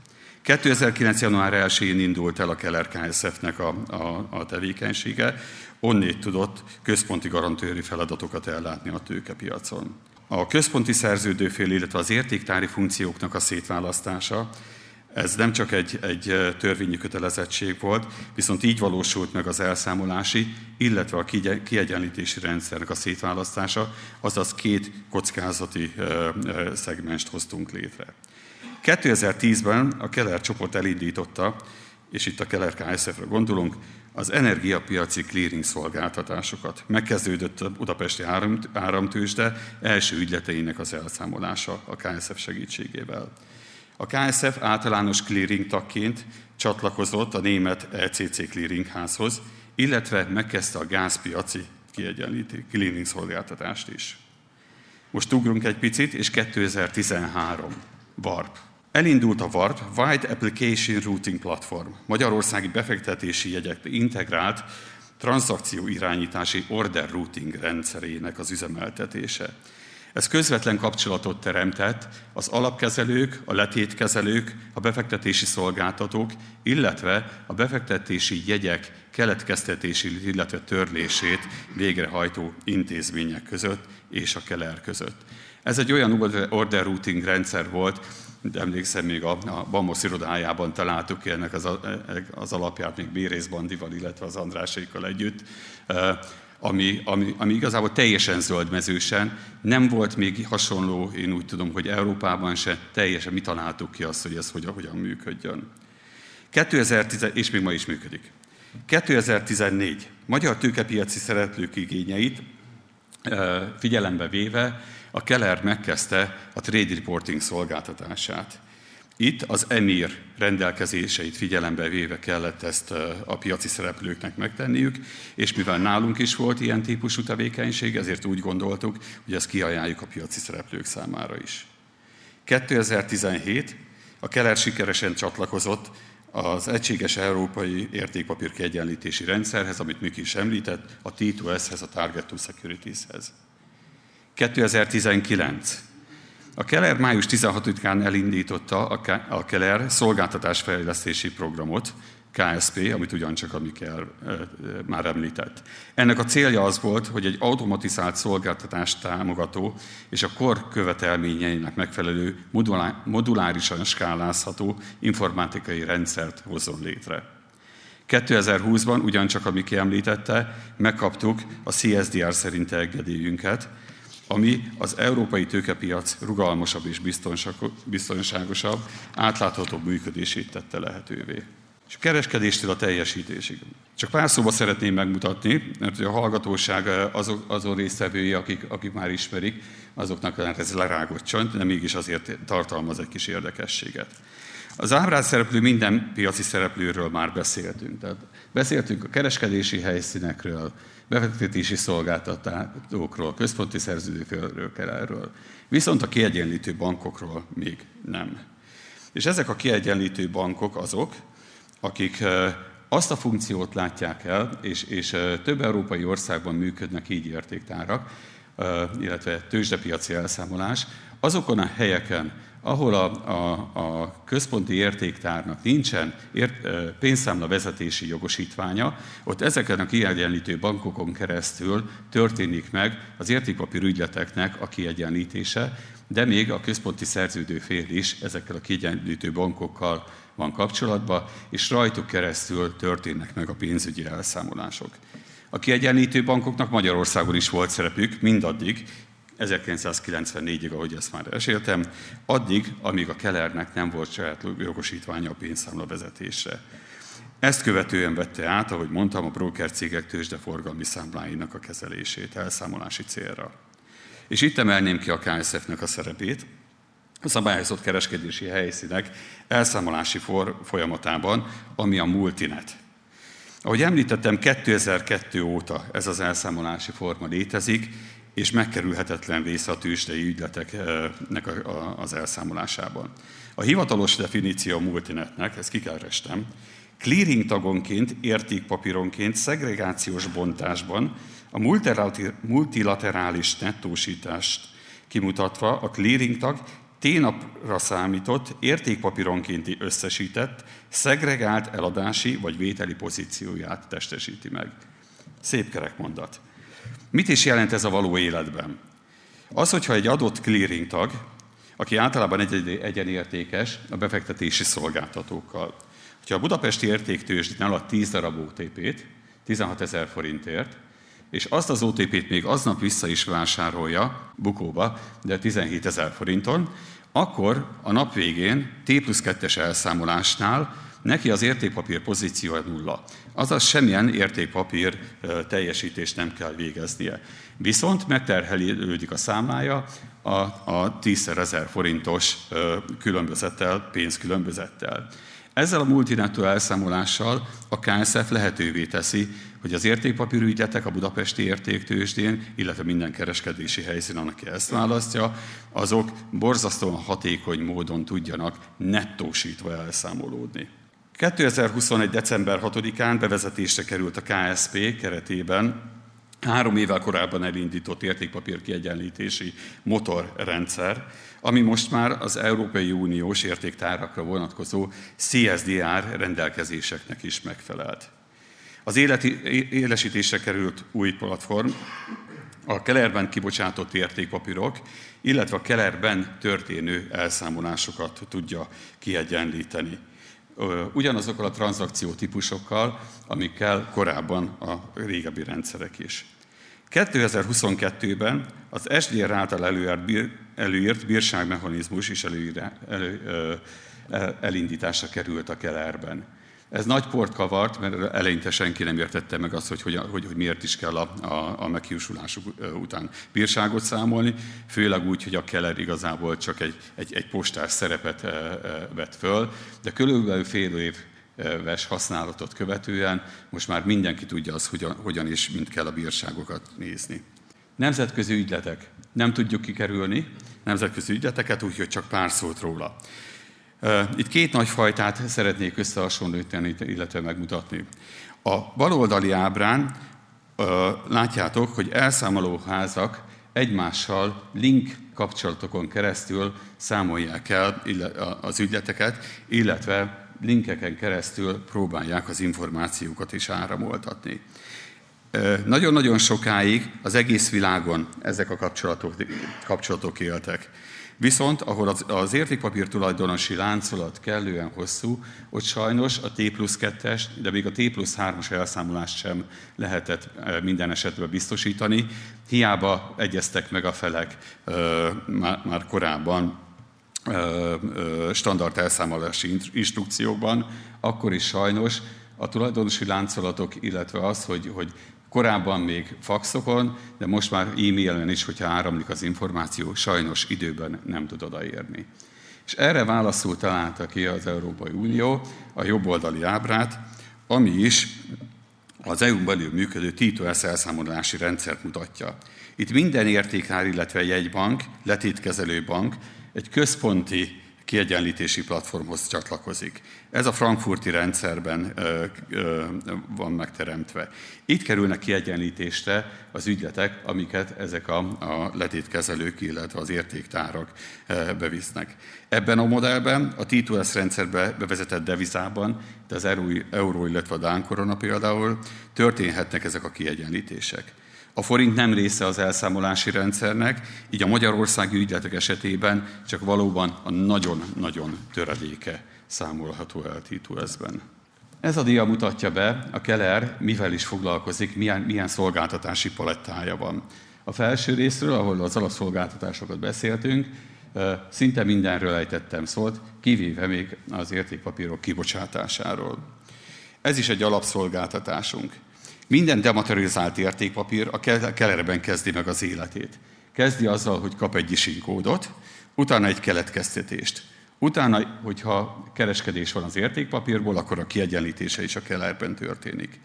2009. január 1-én indult el a Keller KSF-nek a, a, a tevékenysége, onnét tudott központi garantőri feladatokat ellátni a tőkepiacon. A központi szerződőfél, illetve az értéktári funkcióknak a szétválasztása ez nem csak egy, egy törvényi kötelezettség volt, viszont így valósult meg az elszámolási, illetve a kiegyenlítési rendszernek a szétválasztása, azaz két kockázati szegmenst hoztunk létre. 2010-ben a Keller csoport elindította, és itt a Keller KSF-re gondolunk, az energiapiaci clearing szolgáltatásokat. Megkezdődött a budapesti áramtősde első ügyleteinek az elszámolása a KSF segítségével. A KSF általános clearing tagként csatlakozott a német ECC clearingházhoz, illetve megkezdte a gázpiaci kiegyenlítő clearing szolgáltatást is. Most ugrunk egy picit, és 2013. VARP. Elindult a VARP, Wide Application Routing Platform, Magyarországi befektetési jegyek integrált tranzakció irányítási order routing rendszerének az üzemeltetése. Ez közvetlen kapcsolatot teremtett az alapkezelők, a letétkezelők, a befektetési szolgáltatók, illetve a befektetési jegyek keletkeztetési, illetve törlését végrehajtó intézmények között és a Keller között. Ez egy olyan order routing rendszer volt, emlékszem, még a, a Bamos irodájában találtuk ki ennek az, az alapját még Bérész Bandival, illetve az Andrásékkal együtt ami, ami, ami igazából teljesen zöldmezősen, nem volt még hasonló, én úgy tudom, hogy Európában se teljesen mi találtuk ki azt, hogy ez hogyan, hogyan működjön. 2010, és még ma is működik. 2014. Magyar tőkepiaci szereplők igényeit figyelembe véve a Keller megkezdte a Trade Reporting szolgáltatását. Itt az EMIR rendelkezéseit figyelembe véve kellett ezt a piaci szereplőknek megtenniük, és mivel nálunk is volt ilyen típusú tevékenység, ezért úgy gondoltuk, hogy ezt kiajánljuk a piaci szereplők számára is. 2017 a Keller sikeresen csatlakozott az egységes európai értékpapír kiegyenlítési rendszerhez, amit Miki is említett, a T2S-hez, a Target to Securities-hez. 2019 a Keller május 16-án elindította a Keller szolgáltatásfejlesztési programot, KSP, amit ugyancsak a Mikkel már említett. Ennek a célja az volt, hogy egy automatizált szolgáltatást támogató és a kor követelményeinek megfelelő modulárisan skálázható informatikai rendszert hozzon létre. 2020-ban ugyancsak, ami említette, megkaptuk a CSDR szerint engedélyünket, ami az európai tőkepiac rugalmasabb és biztonságosabb, átláthatóbb működését tette lehetővé és a kereskedéstől a teljesítésig. Csak pár szóba szeretném megmutatni, mert a hallgatóság azok, azon résztvevői, akik, akik már ismerik, azoknak ez lerágott csont, de mégis azért tartalmaz egy kis érdekességet. Az ábrán szereplő minden piaci szereplőről már beszéltünk. Tehát beszéltünk a kereskedési helyszínekről, befektetési szolgáltatókról, központi szerződőkről, erről. Viszont a kiegyenlítő bankokról még nem. És ezek a kiegyenlítő bankok azok, akik azt a funkciót látják el, és, és több európai országban működnek így értéktárak, illetve tőzsdepiaci elszámolás, azokon a helyeken, ahol a, a, a központi értéktárnak nincsen ért, pénzszámla vezetési jogosítványa, ott ezeken a kiegyenlítő bankokon keresztül történik meg az értékpapír ügyleteknek a kiegyenlítése, de még a központi szerződő fél is ezekkel a kiegyenlítő bankokkal van kapcsolatban, és rajtuk keresztül történnek meg a pénzügyi elszámolások. A kiegyenlítő bankoknak Magyarországon is volt szerepük, mindaddig, 1994-ig, ahogy ezt már eséltem, addig, amíg a Kellernek nem volt saját jogosítványa a pénzszámla vezetésre. Ezt követően vette át, ahogy mondtam, a broker cégek tőzsdeforgalmi számláinak a kezelését elszámolási célra. És itt emelném ki a KSF-nek a szerepét, a szabályozott kereskedési helyszínek elszámolási for folyamatában, ami a multinet. Ahogy említettem, 2002 óta ez az elszámolási forma létezik, és megkerülhetetlen része a tőzsdei ügyleteknek az elszámolásában. A hivatalos definíció a multinetnek, ezt kikerestem, clearing tagonként, értékpapíronként, szegregációs bontásban a multilaterális nettósítást kimutatva a clearing tag ténapra számított, értékpapíronkénti összesített, szegregált eladási vagy vételi pozícióját testesíti meg. Szép kerek mondat. Mit is jelent ez a való életben? Az, hogyha egy adott clearing tag, aki általában egy egyenértékes a befektetési szolgáltatókkal, hogyha a budapesti értéktősdén ad 10 darab OTP-t, 16 ezer forintért, és azt az OTP-t még aznap vissza is vásárolja bukóba, de 17 ezer forinton, akkor a nap végén T plusz 2-es elszámolásnál neki az értékpapír pozíciója nulla. Azaz semmilyen értékpapír teljesítést nem kell végeznie. Viszont megterhelődik a számlája a, a 10 ezer forintos különbözettel, pénzkülönbözettel. Ezzel a multinetto elszámolással a KSF lehetővé teszi, hogy az értékpapírügyletek a budapesti értéktősdén, illetve minden kereskedési helyszínen, aki ezt választja, azok borzasztóan hatékony módon tudjanak nettósítva elszámolódni. 2021. december 6-án bevezetésre került a KSP keretében három évvel korábban elindított értékpapír kiegyenlítési motorrendszer, ami most már az Európai Uniós értéktárakra vonatkozó CSDR rendelkezéseknek is megfelelt. Az életi, élesítésre került új platform, a Kellerben kibocsátott értékpapírok, illetve a Kellerben történő elszámolásokat tudja kiegyenlíteni. Ugyanazokkal a tranzakció típusokkal, amikkel korábban a régebbi rendszerek is. 2022-ben az SDR által előírt, bír, előírt bírságmechanizmus is előír, elő, elindításra került a Kellerben. Ez nagy port kavart, mert eleinte senki nem értette meg azt, hogy, hogy, hogy, hogy miért is kell a, a, a meghiúsulásuk után bírságot számolni, főleg úgy, hogy a Keller igazából csak egy, egy, egy postás szerepet vett föl, de körülbelül fél év ves használatot követően most már mindenki tudja azt, hogyan, hogyan és mint kell a bírságokat nézni. Nemzetközi ügyletek. Nem tudjuk kikerülni nemzetközi ügyleteket, úgyhogy csak pár szót róla. Itt két nagy fajtát szeretnék összehasonlítani, illetve megmutatni. A baloldali ábrán látjátok, hogy elszámolóházak egymással link kapcsolatokon keresztül számolják el az ügyleteket, illetve linkeken keresztül próbálják az információkat is áramoltatni. Nagyon-nagyon sokáig az egész világon ezek a kapcsolatok, kapcsolatok éltek. Viszont, ahol az, az értékpapír tulajdonosi láncolat kellően hosszú, ott sajnos a T plusz 2-es, de még a T plusz 3-as elszámolást sem lehetett minden esetben biztosítani. Hiába egyeztek meg a felek már, már korábban standard elszámolási instrukciókban, akkor is sajnos a tulajdonosi láncolatok, illetve az, hogy, hogy Korábban még faxokon, de most már e-mailen is, hogyha áramlik az információ, sajnos időben nem tud odaérni. És erre válaszul találta ki az Európai Unió a jobboldali ábrát, ami is az EU-n belül működő TTOS elszámolási rendszert mutatja. Itt minden értékár, illetve jegybank, letétkezelő bank egy központi kiegyenlítési platformhoz csatlakozik. Ez a frankfurti rendszerben ö, ö, van megteremtve. Itt kerülnek kiegyenlítésre az ügyletek, amiket ezek a, a letétkezelők, illetve az értéktárak ö, bevisznek. Ebben a modellben, a T2S rendszerbe bevezetett devizában, de az euró, euró illetve a Dán korona például, történhetnek ezek a kiegyenlítések. A forint nem része az elszámolási rendszernek, így a magyarországi ügyletek esetében csak valóban a nagyon-nagyon töredéke számolható el T2S-ben. Ez a dia mutatja be, a Keller mivel is foglalkozik, milyen, milyen szolgáltatási palettája van. A felső részről, ahol az alapszolgáltatásokat beszéltünk, szinte mindenről ejtettem szót, kivéve még az értékpapírok kibocsátásáról. Ez is egy alapszolgáltatásunk. Minden dematerializált értékpapír a kelerben kezdi meg az életét. Kezdi azzal, hogy kap egy isinkódot, utána egy keletkeztetést. Utána, hogyha kereskedés van az értékpapírból, akkor a kiegyenlítése is a kellerben történik.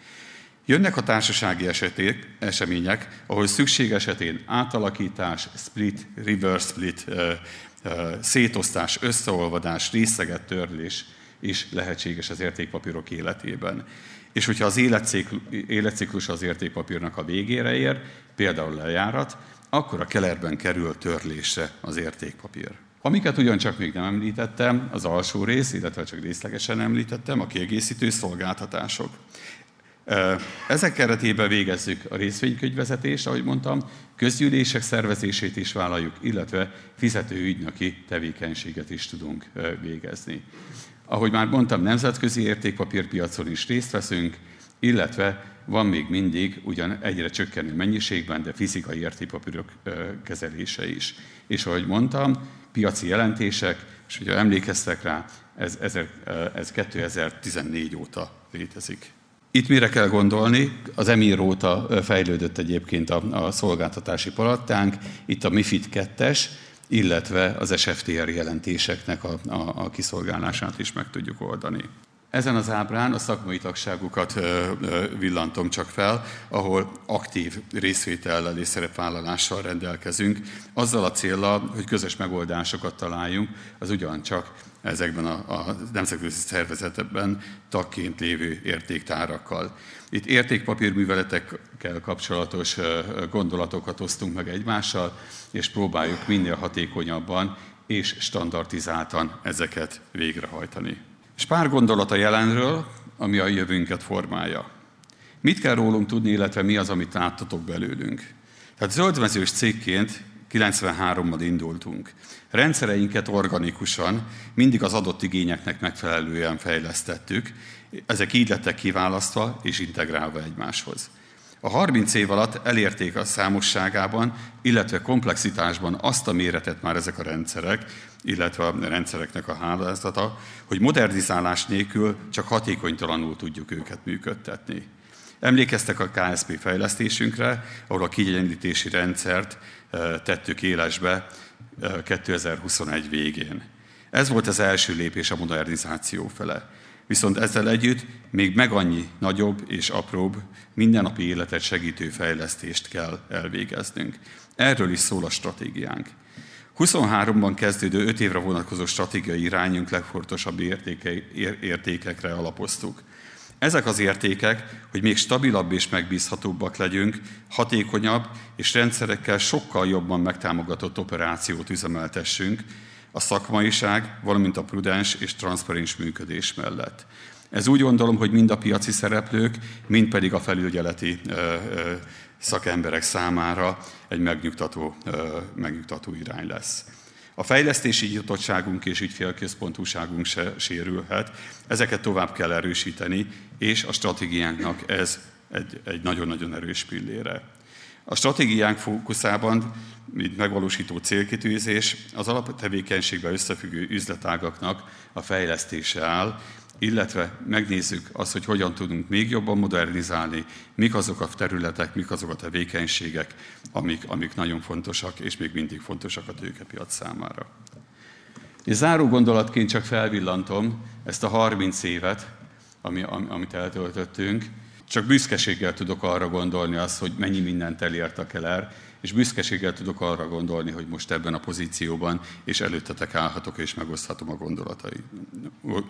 Jönnek a társasági eseték, események, ahol szükség esetén átalakítás, split, reverse split, szétosztás, összeolvadás, részeget törlés is lehetséges az értékpapírok életében. És hogyha az életciklus az értékpapírnak a végére ér, például lejárat, akkor a kelerben kerül törlésre az értékpapír. Amiket ugyancsak még nem említettem, az alsó rész, illetve csak részlegesen említettem, a kiegészítő szolgáltatások. Ezek keretében végezzük a részvénykönyvvezetést, ahogy mondtam, közgyűlések szervezését is vállaljuk, illetve fizető ügynöki tevékenységet is tudunk végezni. Ahogy már mondtam, nemzetközi értékpapírpiacon is részt veszünk, illetve van még mindig ugyan egyre csökkenő mennyiségben, de fizikai értékpapírok kezelése is. És ahogy mondtam, piaci jelentések, és hogyha emlékeztek rá, ez, ez 2014 óta létezik. Itt mire kell gondolni? Az Emir óta fejlődött egyébként a, a szolgáltatási palattánk, itt a MIFID 2-es, illetve az SFTR jelentéseknek a, a, a kiszolgálását is meg tudjuk oldani. Ezen az ábrán a szakmai tagságukat villantom csak fel, ahol aktív részvétellel és szerepvállalással rendelkezünk, azzal a célral, hogy közös megoldásokat találjunk, az ugyancsak ezekben a, a nemzetközi szervezetekben tagként lévő értéktárakkal. Itt értékpapírműveletekkel kapcsolatos gondolatokat osztunk meg egymással, és próbáljuk minél hatékonyabban és standardizáltan ezeket végrehajtani. És pár gondolat a jelenről, ami a jövőnket formálja. Mit kell rólunk tudni, illetve mi az, amit láttatok belőlünk? Tehát zöldmezős cégként 93-ban indultunk. Rendszereinket organikusan, mindig az adott igényeknek megfelelően fejlesztettük, ezek így lettek kiválasztva és integrálva egymáshoz. A 30 év alatt elérték a számosságában, illetve komplexitásban azt a méretet már ezek a rendszerek, illetve a rendszereknek a hálózata, hogy modernizálás nélkül csak hatékonytalanul tudjuk őket működtetni. Emlékeztek a KSP fejlesztésünkre, ahol a kiegyenlítési rendszert tettük élesbe 2021 eh, végén. Ez volt az első lépés a modernizáció fele. Viszont ezzel együtt még meg annyi nagyobb és apróbb mindennapi életet segítő fejlesztést kell elvégeznünk. Erről is szól a stratégiánk. 23-ban kezdődő 5 évre vonatkozó stratégiai irányunk legfontosabb értéke, értékekre alapoztuk. Ezek az értékek, hogy még stabilabb és megbízhatóbbak legyünk, hatékonyabb és rendszerekkel sokkal jobban megtámogatott operációt üzemeltessünk, a szakmaiság, valamint a prudens és transzparens működés mellett. Ez úgy gondolom, hogy mind a piaci szereplők, mind pedig a felügyeleti szakemberek számára egy megnyugtató, megnyugtató irány lesz. A fejlesztési nyitottságunk és ügyfélközpontúságunk se sérülhet, ezeket tovább kell erősíteni, és a stratégiánknak ez egy, egy nagyon-nagyon erős pillére. A stratégiánk fókuszában, mint megvalósító célkitűzés, az alaptevékenységben összefüggő üzletágaknak a fejlesztése áll, illetve megnézzük azt, hogy hogyan tudunk még jobban modernizálni, mik azok a területek, mik azok a tevékenységek, amik, amik nagyon fontosak, és még mindig fontosak a tőkepiac számára. És záró gondolatként csak felvillantom ezt a 30 évet, ami, amit eltöltöttünk, csak büszkeséggel tudok arra gondolni azt, hogy mennyi mindent elért a Keller, és büszkeséggel tudok arra gondolni, hogy most ebben a pozícióban, és előttetek állhatok, és megoszthatom a gondolatai,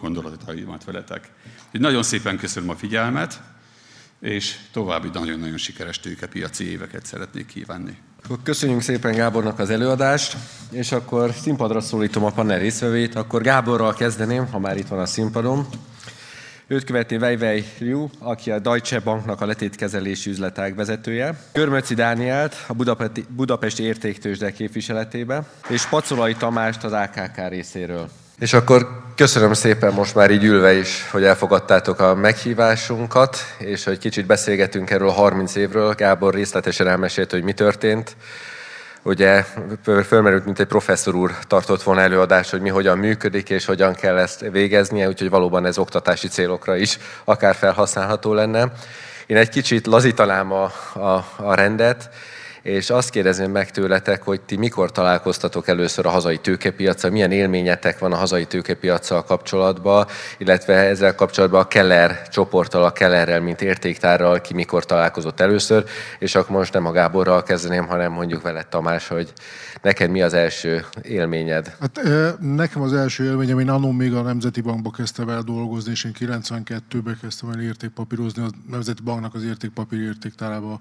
gondolataimat veletek. Úgy nagyon szépen köszönöm a figyelmet, és további nagyon-nagyon sikeres tőkepiaci éveket szeretnék kívánni. Köszönjük szépen Gábornak az előadást, és akkor színpadra szólítom a panel részvevét. Akkor Gáborral kezdeném, ha már itt van a színpadon. Őt követi Weiwei Liu, aki a Deutsche Banknak a letétkezelési üzletág vezetője, Körmöci Dánielt a Budapesti, Budapesti Értéktősde képviseletébe, és Pacolai Tamást az AKK részéről. És akkor köszönöm szépen most már így ülve is, hogy elfogadtátok a meghívásunkat, és hogy kicsit beszélgetünk erről a 30 évről. Gábor részletesen elmesélt, hogy mi történt ugye fölmerült, mint egy professzor úr tartott volna előadást, hogy mi hogyan működik, és hogyan kell ezt végeznie, úgyhogy valóban ez oktatási célokra is akár felhasználható lenne. Én egy kicsit lazítanám a, a, a rendet, és azt kérdezném meg tőletek, hogy ti mikor találkoztatok először a hazai tőkepiacsal, milyen élményetek van a hazai tőkepiacsal kapcsolatban, illetve ezzel kapcsolatban a Keller csoporttal, a Kellerrel, mint értéktárral, ki mikor találkozott először, és akkor most nem a Gáborral kezdeném, hanem mondjuk veled Tamás, hogy neked mi az első élményed? Hát nekem az első élményem, én annól még a Nemzeti Bankba kezdtem el dolgozni, és én 92-ben kezdtem el értékpapírozni, a Nemzeti Banknak az értékpapír értéktárába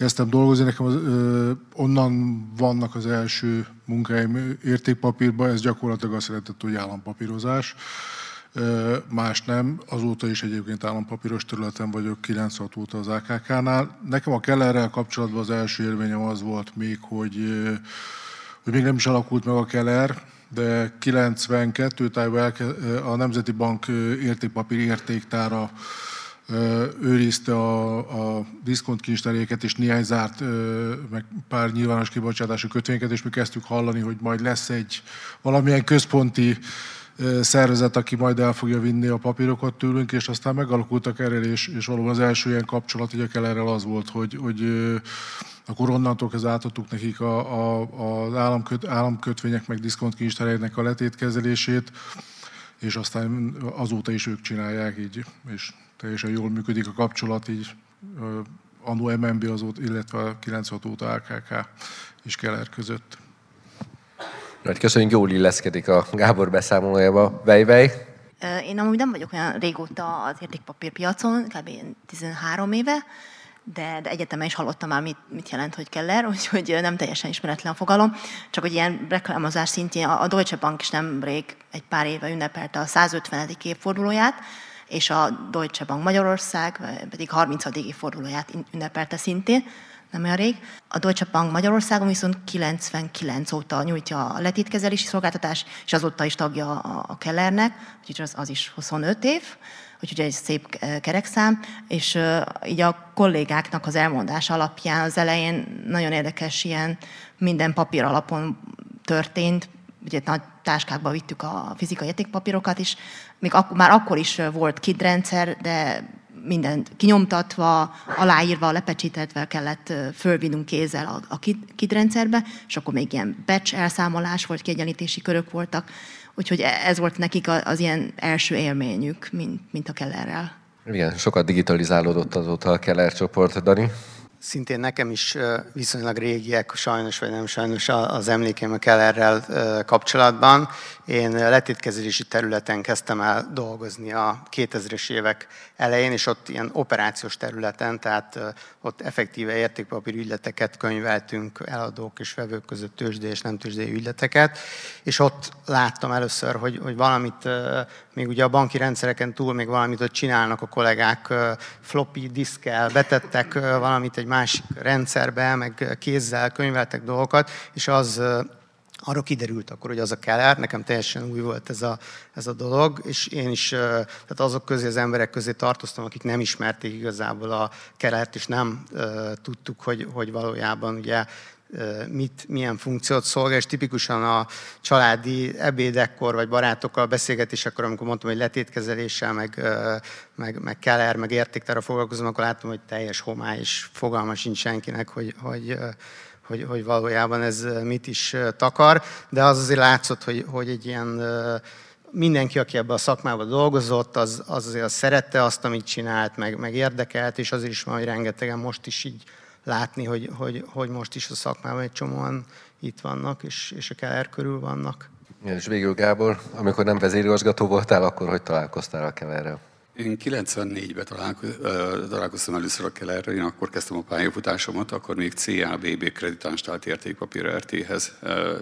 kezdtem dolgozni. Nekem az, ö, onnan vannak az első munkáim értékpapírban, ez gyakorlatilag azt jelentett, hogy állampapírozás. Ö, más nem, azóta is egyébként állampapíros területen vagyok, 96 óta az AKK-nál. Nekem a Kellerrel kapcsolatban az első élményem az volt még, hogy, hogy még nem is alakult meg a Keller, de 92 tájban a Nemzeti Bank értékpapír értéktára őrizte a, a diszkontkincsteréket, és néhány zárt, meg pár nyilvános kibocsátású kötvényeket, és mi kezdtük hallani, hogy majd lesz egy valamilyen központi szervezet, aki majd el fogja vinni a papírokat tőlünk, és aztán megalakultak erről, és, és valóban az első ilyen kapcsolat ugye Kellerrel az volt, hogy, hogy akkor onnantól kezdve átadtuk nekik a, a, az államköt, államkötvények meg diszkontkincsterének a letétkezelését, és aztán azóta is ők csinálják így, és teljesen jól működik a kapcsolat, így annó MNB azóta, illetve a 96 óta AKK és Keller között. Nagy köszönjük, jól illeszkedik a Gábor beszámolójába. Vej, Én amúgy nem vagyok olyan régóta az értékpapírpiacon, kb. 13 éve, de, de egyetemen is hallottam már, mit, mit jelent, hogy Keller, úgyhogy nem teljesen ismeretlen fogalom. Csak hogy ilyen reklámozás szintjén a Deutsche Bank is nemrég egy pár éve ünnepelte a 150. évfordulóját, és a Deutsche Bank Magyarország pedig 30. évfordulóját ünnepelte szintén, nem olyan rég. A Deutsche Bank Magyarországon viszont 99 óta nyújtja a letétkezelési szolgáltatás, és azóta is tagja a Kellernek, úgyhogy az, az is 25 év, úgyhogy egy szép kerekszám, és így a kollégáknak az elmondása alapján az elején nagyon érdekes ilyen minden papír alapon történt, ugye nagy táskákba vittük a fizikai értékpapírokat is, még ak- már akkor is volt KID rendszer, de mindent kinyomtatva, aláírva, lepecsételtve kellett fölvinnünk kézzel a, a KID rendszerbe, és akkor még ilyen batch elszámolás volt, kiegyenlítési körök voltak, úgyhogy e-, ez volt nekik az ilyen első élményük, mint, mint a Kellerrel. Igen, sokat digitalizálódott azóta a Keller csoport, Dani. Szintén nekem is viszonylag régiek, sajnos vagy nem sajnos az emlékeim a Kellerrel kapcsolatban. Én letétkezelési területen kezdtem el dolgozni a 2000-es évek elején, és ott ilyen operációs területen, tehát ott effektíve értékpapír ügyleteket könyveltünk, eladók és vevők között tőzsdé és nem tőzsdé ügyleteket, és ott láttam először, hogy, hogy valamit, még ugye a banki rendszereken túl még valamit ott csinálnak a kollégák, floppy diszkel, betettek valamit egy másik rendszerbe, meg kézzel könyveltek dolgokat, és az arra kiderült akkor, hogy az a Keller, nekem teljesen új volt ez a, ez a dolog, és én is tehát azok közé, az emberek közé tartoztam, akik nem ismerték igazából a Kellert, és nem uh, tudtuk, hogy, hogy valójában ugye mit, milyen funkciót szolgál, és tipikusan a családi ebédekkor, vagy barátokkal beszélgetésekor, amikor mondtam, hogy letétkezeléssel, meg, meg, meg Keller, meg értéktára foglalkozom, akkor láttam, hogy teljes homály, és fogalma sincs senkinek, hogy, hogy hogy, hogy valójában ez mit is takar, de az azért látszott, hogy, hogy egy ilyen mindenki, aki ebben a szakmában dolgozott, az, az azért az szerette azt, amit csinált, meg, meg érdekelt, és azért is van, hogy rengetegen most is így látni, hogy, hogy, hogy most is a szakmában egy csomóan itt vannak, és, és a Keller körül vannak. És végül Gábor, amikor nem vezérigazgató voltál, akkor hogy találkoztál a Kellerrel? Én 94-ben találkoztam először a Kellerrel, én akkor kezdtem a pályafutásomat, akkor még CABB kreditánstált értékpapír RT-hez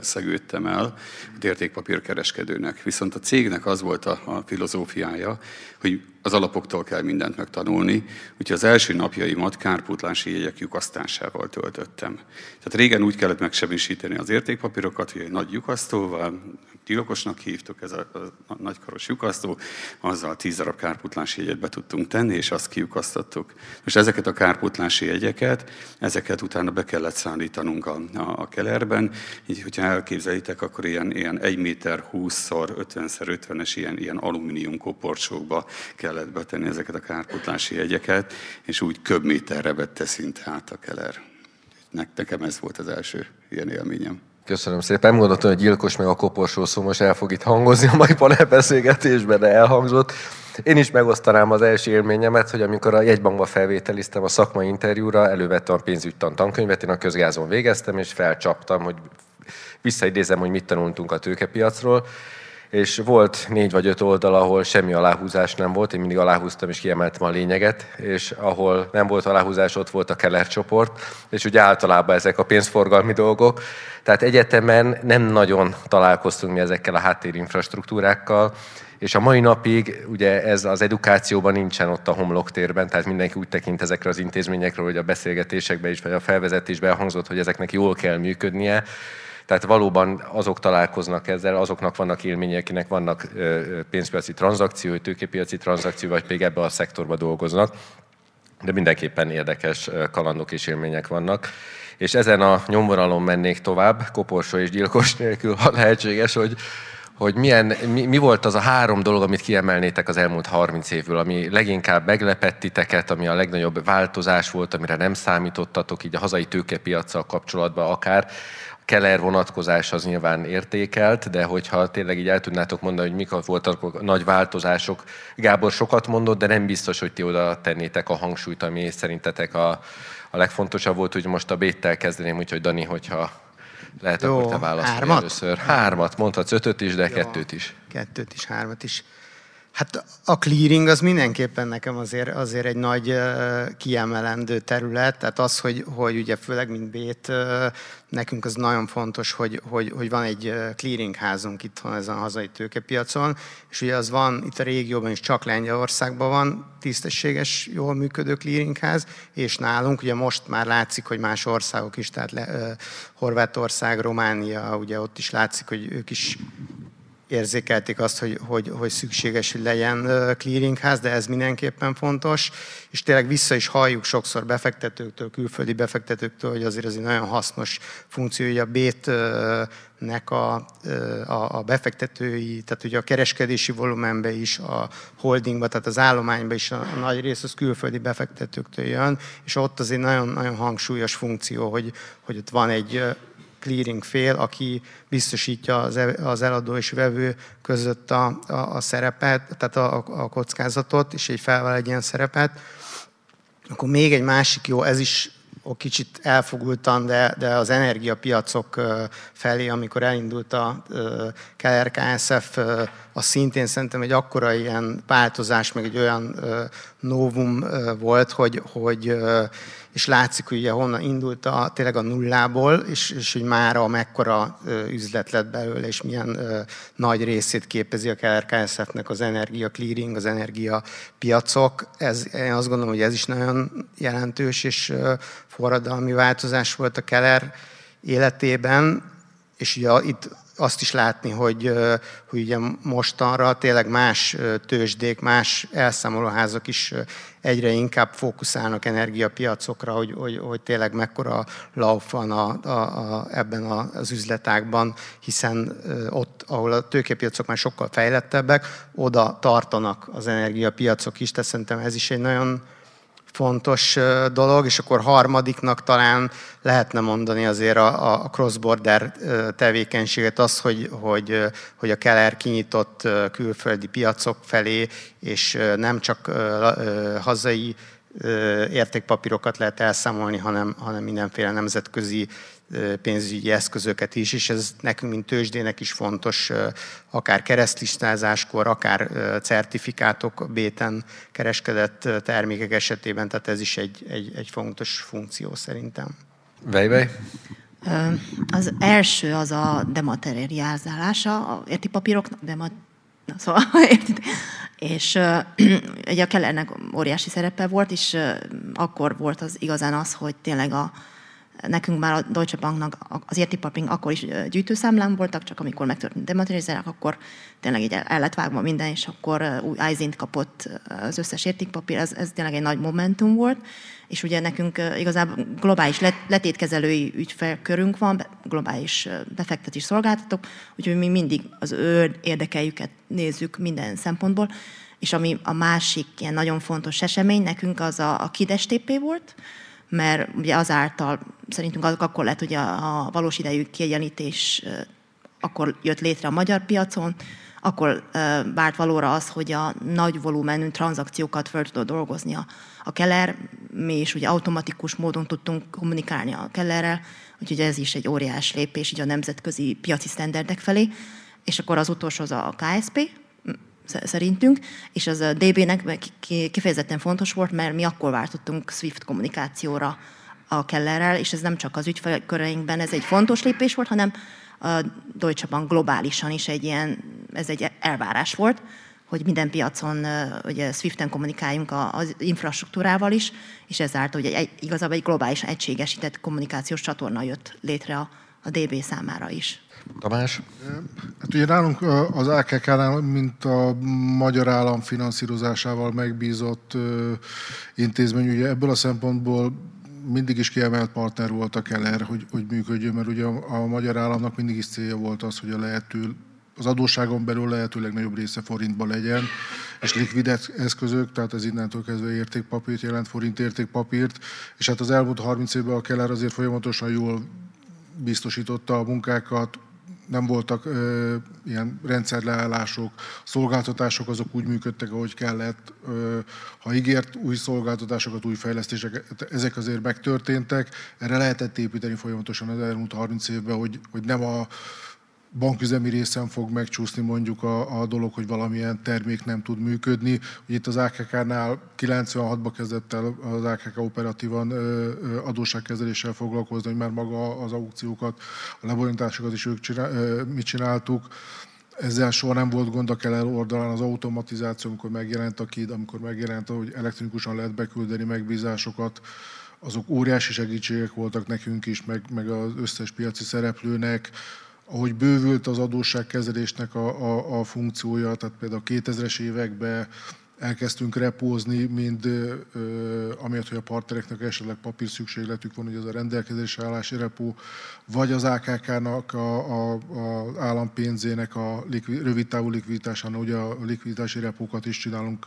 szegődtem el, értékpapírkereskedőnek. Viszont a cégnek az volt a, a filozófiája, hogy az alapoktól kell mindent megtanulni, úgyhogy az első napjaimat kárpótlási jegyek lyukasztásával töltöttem. Tehát régen úgy kellett megsemmisíteni az értékpapírokat, hogy egy nagy lyukasztóval, tilokosnak hívtuk, ez a, a, nagykaros lyukasztó, azzal tíz darab kárpótlási jegyet be tudtunk tenni, és azt kiukasztottuk. Most ezeket a kárpótlási jegyeket, ezeket utána be kellett szállítanunk a, a, a kelerben, így hogyha elképzelitek, akkor ilyen, ilyen 1 méter 20-szor 50-50-es ilyen, ilyen alumínium koporcsókba kellett betenni ezeket a kárpótlási jegyeket, és úgy köbméterre vette szinte át a keler. Nekem ez volt az első ilyen élményem. Köszönöm szépen. Nem gondoltam, hogy gyilkos meg a koporsó szó most el fog itt hangozni a mai panelbeszélgetésben, de elhangzott. Én is megosztanám az első élményemet, hogy amikor a jegybankba felvételiztem a szakmai interjúra, elővettem a pénzügytan tankönyvet, én a közgázon végeztem, és felcsaptam, hogy visszaidézem, hogy mit tanultunk a tőkepiacról és volt négy vagy öt oldal, ahol semmi aláhúzás nem volt, én mindig aláhúztam és kiemeltem a lényeget, és ahol nem volt aláhúzás, ott volt a Keller csoport, és ugye általában ezek a pénzforgalmi dolgok. Tehát egyetemen nem nagyon találkoztunk mi ezekkel a háttérinfrastruktúrákkal, és a mai napig ugye ez az edukációban nincsen ott a homloktérben, tehát mindenki úgy tekint ezekre az intézményekről, hogy a beszélgetésekben is, vagy a felvezetésben hangzott, hogy ezeknek jól kell működnie, tehát valóban azok találkoznak ezzel, azoknak vannak élmények, akinek vannak pénzpiaci tranzakciói, tőkepiaci tranzakció, vagy még ebbe a szektorba dolgoznak. De mindenképpen érdekes kalandok és élmények vannak. És ezen a nyomvonalon mennék tovább, koporsó és gyilkos nélkül, ha lehetséges, hogy, hogy milyen, mi, mi volt az a három dolog, amit kiemelnétek az elmúlt 30 évből, ami leginkább meglepett titeket, ami a legnagyobb változás volt, amire nem számítottatok így a hazai tőkepiacsal kapcsolatban akár, Keller vonatkozás az nyilván értékelt, de hogyha tényleg így el tudnátok mondani, hogy mik voltak a nagy változások, Gábor sokat mondott, de nem biztos, hogy ti oda tennétek a hangsúlyt, ami szerintetek a, a legfontosabb volt, hogy most a Béttel kezdeném, úgyhogy Dani, hogyha lehet, Jó, akkor te válaszolj először. Hármat, mondhatsz ötöt is, de Jó, kettőt is. Kettőt is, hármat is. Hát a clearing az mindenképpen nekem azért, azért egy nagy kiemelendő terület, tehát az, hogy, hogy ugye főleg mint Bét, nekünk az nagyon fontos, hogy, hogy, hogy van egy clearing házunk itt van ezen a hazai tőkepiacon, és ugye az van itt a régióban is, csak Lengyelországban van tisztességes, jól működő clearingház, és nálunk ugye most már látszik, hogy más országok is, tehát Horvátország, Románia, ugye ott is látszik, hogy ők is érzékelték azt, hogy, hogy, hogy szükséges, hogy legyen clearingház, de ez mindenképpen fontos, és tényleg vissza is halljuk sokszor befektetőktől, külföldi befektetőktől, hogy azért ez egy nagyon hasznos funkció, hogy a Bét-nek a, a, a befektetői, tehát ugye a kereskedési volumenbe is, a holdingba, tehát az állományba is a, a nagy rész az külföldi befektetőktől jön, és ott az egy nagyon, nagyon hangsúlyos funkció, hogy, hogy ott van egy clearing fél, aki biztosítja az, e, az eladó és vevő között a, a, a szerepet, tehát a, a kockázatot, és így felváll egy ilyen szerepet. Akkor még egy másik jó, ez is kicsit elfogultan, de, de az energiapiacok felé, amikor elindult a Keller KSF, az szintén szerintem egy akkora ilyen változás, meg egy olyan novum volt, hogy, hogy és látszik, hogy ugye honnan indult a, tényleg a nullából, és, és hogy már a mekkora üzlet lett belőle, és milyen nagy részét képezi a KRKSF-nek az energia clearing, az energia piacok. Ez, én azt gondolom, hogy ez is nagyon jelentős és forradalmi változás volt a Keller életében, és ugye itt azt is látni, hogy, hogy ugye mostanra tényleg más tőzsdék, más elszámolóházak is egyre inkább fókuszálnak energiapiacokra, hogy, hogy, hogy tényleg mekkora lauf van a, a, a, ebben az üzletágban, hiszen ott, ahol a tőkepiacok már sokkal fejlettebbek, oda tartanak az energiapiacok is, tehát szerintem ez is egy nagyon fontos dolog, és akkor harmadiknak talán lehetne mondani azért a, a cross-border tevékenységet, az, hogy, hogy, hogy a Keller kinyitott külföldi piacok felé, és nem csak hazai értékpapírokat lehet elszámolni, hanem, hanem mindenféle nemzetközi pénzügyi eszközöket is, és ez nekünk, mint tőzsdének is fontos, akár keresztlistázáskor, akár certifikátok, béten kereskedett termékek esetében, tehát ez is egy, egy, egy fontos funkció szerintem. Vejvej? Az első az a dematerializálása a értékpapíroknak, demat, szóval értitek? És ugye a Kellernek óriási szerepe volt, és akkor volt az igazán az, hogy tényleg a, Nekünk már a Deutsche Banknak az értékpapink akkor is gyűjtőszámlán voltak, csak amikor megtörtént dematerializálás, akkor tényleg így el lett vágva minden, és akkor új ISIN-t kapott az összes értékpapír, ez, ez tényleg egy nagy momentum volt, és ugye nekünk igazából globális letétkezelői ügyfelkörünk van, globális befektetés szolgáltatók, úgyhogy mi mindig az ő érdekeljüket nézzük minden szempontból, és ami a másik ilyen nagyon fontos esemény nekünk az a, a KIDES TP volt, mert ugye azáltal szerintünk akkor lett hogy a valós idejű kiegyenítés akkor jött létre a magyar piacon, akkor várt valóra az, hogy a nagy volumenű tranzakciókat fel tudott dolgozni a, a Keller, mi is ugye automatikus módon tudtunk kommunikálni a Kellerrel, úgyhogy ez is egy óriás lépés így a nemzetközi piaci sztenderdek felé. És akkor az utolsó az a KSP, szerintünk, és az a DB-nek kifejezetten fontos volt, mert mi akkor váltottunk SWIFT kommunikációra a Kellerrel, és ez nem csak az ügyfélköreinkben ez egy fontos lépés volt, hanem a Deutsche Bank globálisan is egy ilyen, ez egy elvárás volt, hogy minden piacon ugye Swiften kommunikáljunk az infrastruktúrával is, és ezáltal ugye egy, igazából egy globális egységesített kommunikációs csatorna jött létre a, a DB számára is. Tamás? Hát ugye nálunk az AKK-nál, mint a magyar állam finanszírozásával megbízott intézmény, ugye ebből a szempontból mindig is kiemelt partner volt a Keller, hogy, hogy működjön, mert ugye a, a magyar államnak mindig is célja volt az, hogy a lehető, az adósságon belül lehetőleg nagyobb része forintba legyen, és likvid eszközök, tehát ez innentől kezdve értékpapírt jelent, forint értékpapírt, és hát az elmúlt 30 évben a Keller azért folyamatosan jól biztosította a munkákat, nem voltak ö, ilyen rendszerleállások, szolgáltatások azok úgy működtek, ahogy kellett. Ö, ha ígért új szolgáltatásokat, új fejlesztéseket, ezek azért megtörténtek. Erre lehetett építeni folyamatosan az elmúlt 30 évben, hogy, hogy nem a banküzemi részen fog megcsúszni mondjuk a, a dolog, hogy valamilyen termék nem tud működni. Ugye itt az AKK-nál 96-ban kezdett el az AKK operatívan adósságkezeléssel foglalkozni, hogy már maga az aukciókat, a lebonyolításokat is ők csinál, mit csináltuk. Ezzel soha nem volt gond a Keller oldalán az automatizáció, amikor megjelent a KID, amikor megjelent, hogy elektronikusan lehet beküldeni megbízásokat, azok óriási segítségek voltak nekünk is, meg, meg az összes piaci szereplőnek ahogy bővült az adósságkezelésnek a, a, a funkciója, tehát például a 2000-es években elkezdtünk repózni, mind ö, amiatt, hogy a partnereknek esetleg papír szükségletük van, hogy az a rendelkezésre állási repó, vagy az AKK-nak a, a, a állampénzének a likvid, rövidtávú likviditásán, ugye a likviditási repókat is csinálunk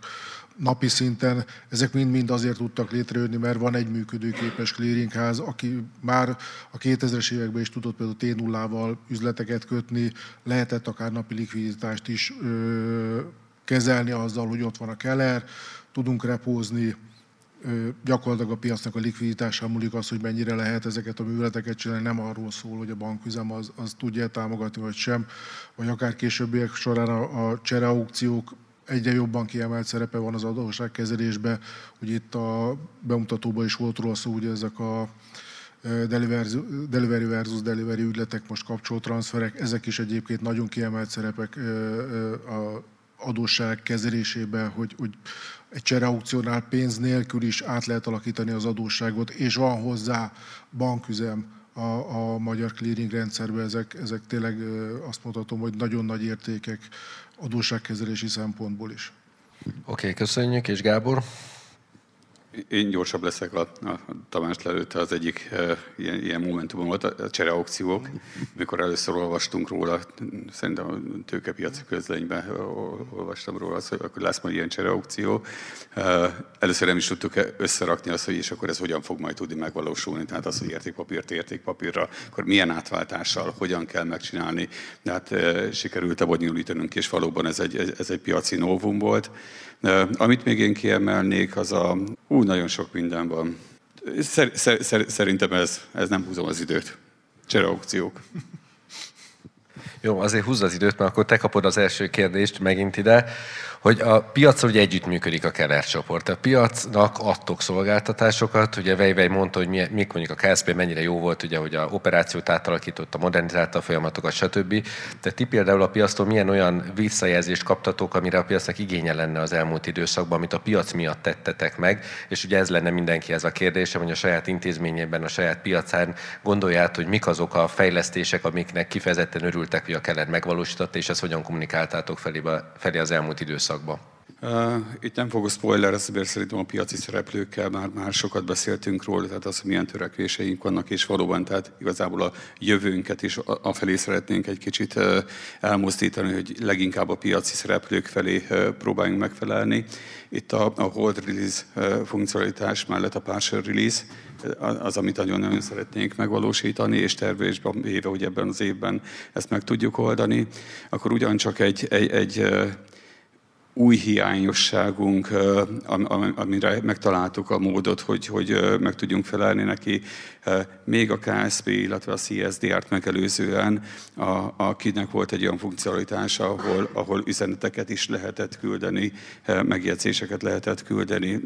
napi szinten. Ezek mind-mind azért tudtak létrejönni, mert van egy működőképes clearingház, aki már a 2000-es években is tudott például T0-val üzleteket kötni, lehetett akár napi likviditást is ö, kezelni azzal, hogy ott van a keller, tudunk repózni, gyakorlatilag a piacnak a likviditása múlik az, hogy mennyire lehet ezeket a műveleteket csinálni, nem arról szól, hogy a banküzem az, az tudja támogatni, vagy sem, vagy akár későbbiek során a, a csereaukciók egyre jobban kiemelt szerepe van az adósságkezelésben. Ugye itt a bemutatóban is volt róla szó, hogy ezek a delivery versus delivery ügyletek, most kapcsolótranszferek, ezek is egyébként nagyon kiemelt szerepek a adósság kezelésében, hogy, hogy egy csereaukciónál pénz nélkül is át lehet alakítani az adósságot, és van hozzá banküzem a, a magyar clearing rendszerben. Ezek, ezek tényleg azt mondhatom, hogy nagyon nagy értékek adósságkezelési szempontból is. Oké, okay, köszönjük, és Gábor? Én gyorsabb leszek a, a Tamás lelőtte az egyik e, ilyen, ilyen momentumon volt, a csereaukciók. Mikor először olvastunk róla, szerintem a tőkepiaci közlényben olvastam róla, az, hogy akkor lesz majd ilyen csereaukció. E, először nem is tudtuk összerakni azt, hogy és akkor ez hogyan fog majd tudni megvalósulni. Tehát az, hogy értékpapírt értékpapírra, akkor milyen átváltással, hogyan kell megcsinálni. De hát e, sikerült lebonyolítanunk, és valóban ez egy, ez egy piaci novum volt. Amit még én kiemelnék, az a... Ú, nagyon sok minden van. Szer, szer, szer, szerintem ez, ez nem húzom az időt. Csereaukciók. Jó, azért húzz az időt, mert akkor te kapod az első kérdést megint ide hogy a piacra ugye együttműködik a Keller csoport. A piacnak adtok szolgáltatásokat, ugye Vejvej mondta, hogy mi, mik mondjuk a KSZP mennyire jó volt, ugye, hogy a operációt átalakította, modernizálta a folyamatokat, stb. De ti például a piactól milyen olyan visszajelzést kaptatok, amire a piacnak igénye lenne az elmúlt időszakban, amit a piac miatt tettetek meg, és ugye ez lenne mindenki ez a kérdése, hogy a saját intézményében, a saját piacán gondolját, hogy mik azok a fejlesztések, amiknek kifejezetten örültek, hogy a Keller megvalósította, és ezt hogyan kommunikáltátok felé, felé az elmúlt időszakban időszakban? Itt nem fogok spoiler, mert szerintem a piaci szereplőkkel már, már sokat beszéltünk róla, tehát az, hogy milyen törekvéseink vannak, és valóban tehát igazából a jövőnket is afelé szeretnénk egy kicsit elmozdítani, hogy leginkább a piaci szereplők felé próbáljunk megfelelni. Itt a, a hold release funkcionalitás mellett a partial release, az, amit nagyon-nagyon szeretnénk megvalósítani, és tervezésben véve, hogy ebben az évben ezt meg tudjuk oldani, akkor ugyancsak egy, egy, egy új hiányosságunk, amire megtaláltuk a módot, hogy, hogy meg tudjunk felelni neki, még a KSP, illetve a CSDR-t megelőzően, a, akinek volt egy olyan funkcionalitása, ahol, ahol üzeneteket is lehetett küldeni, megjegyzéseket lehetett küldeni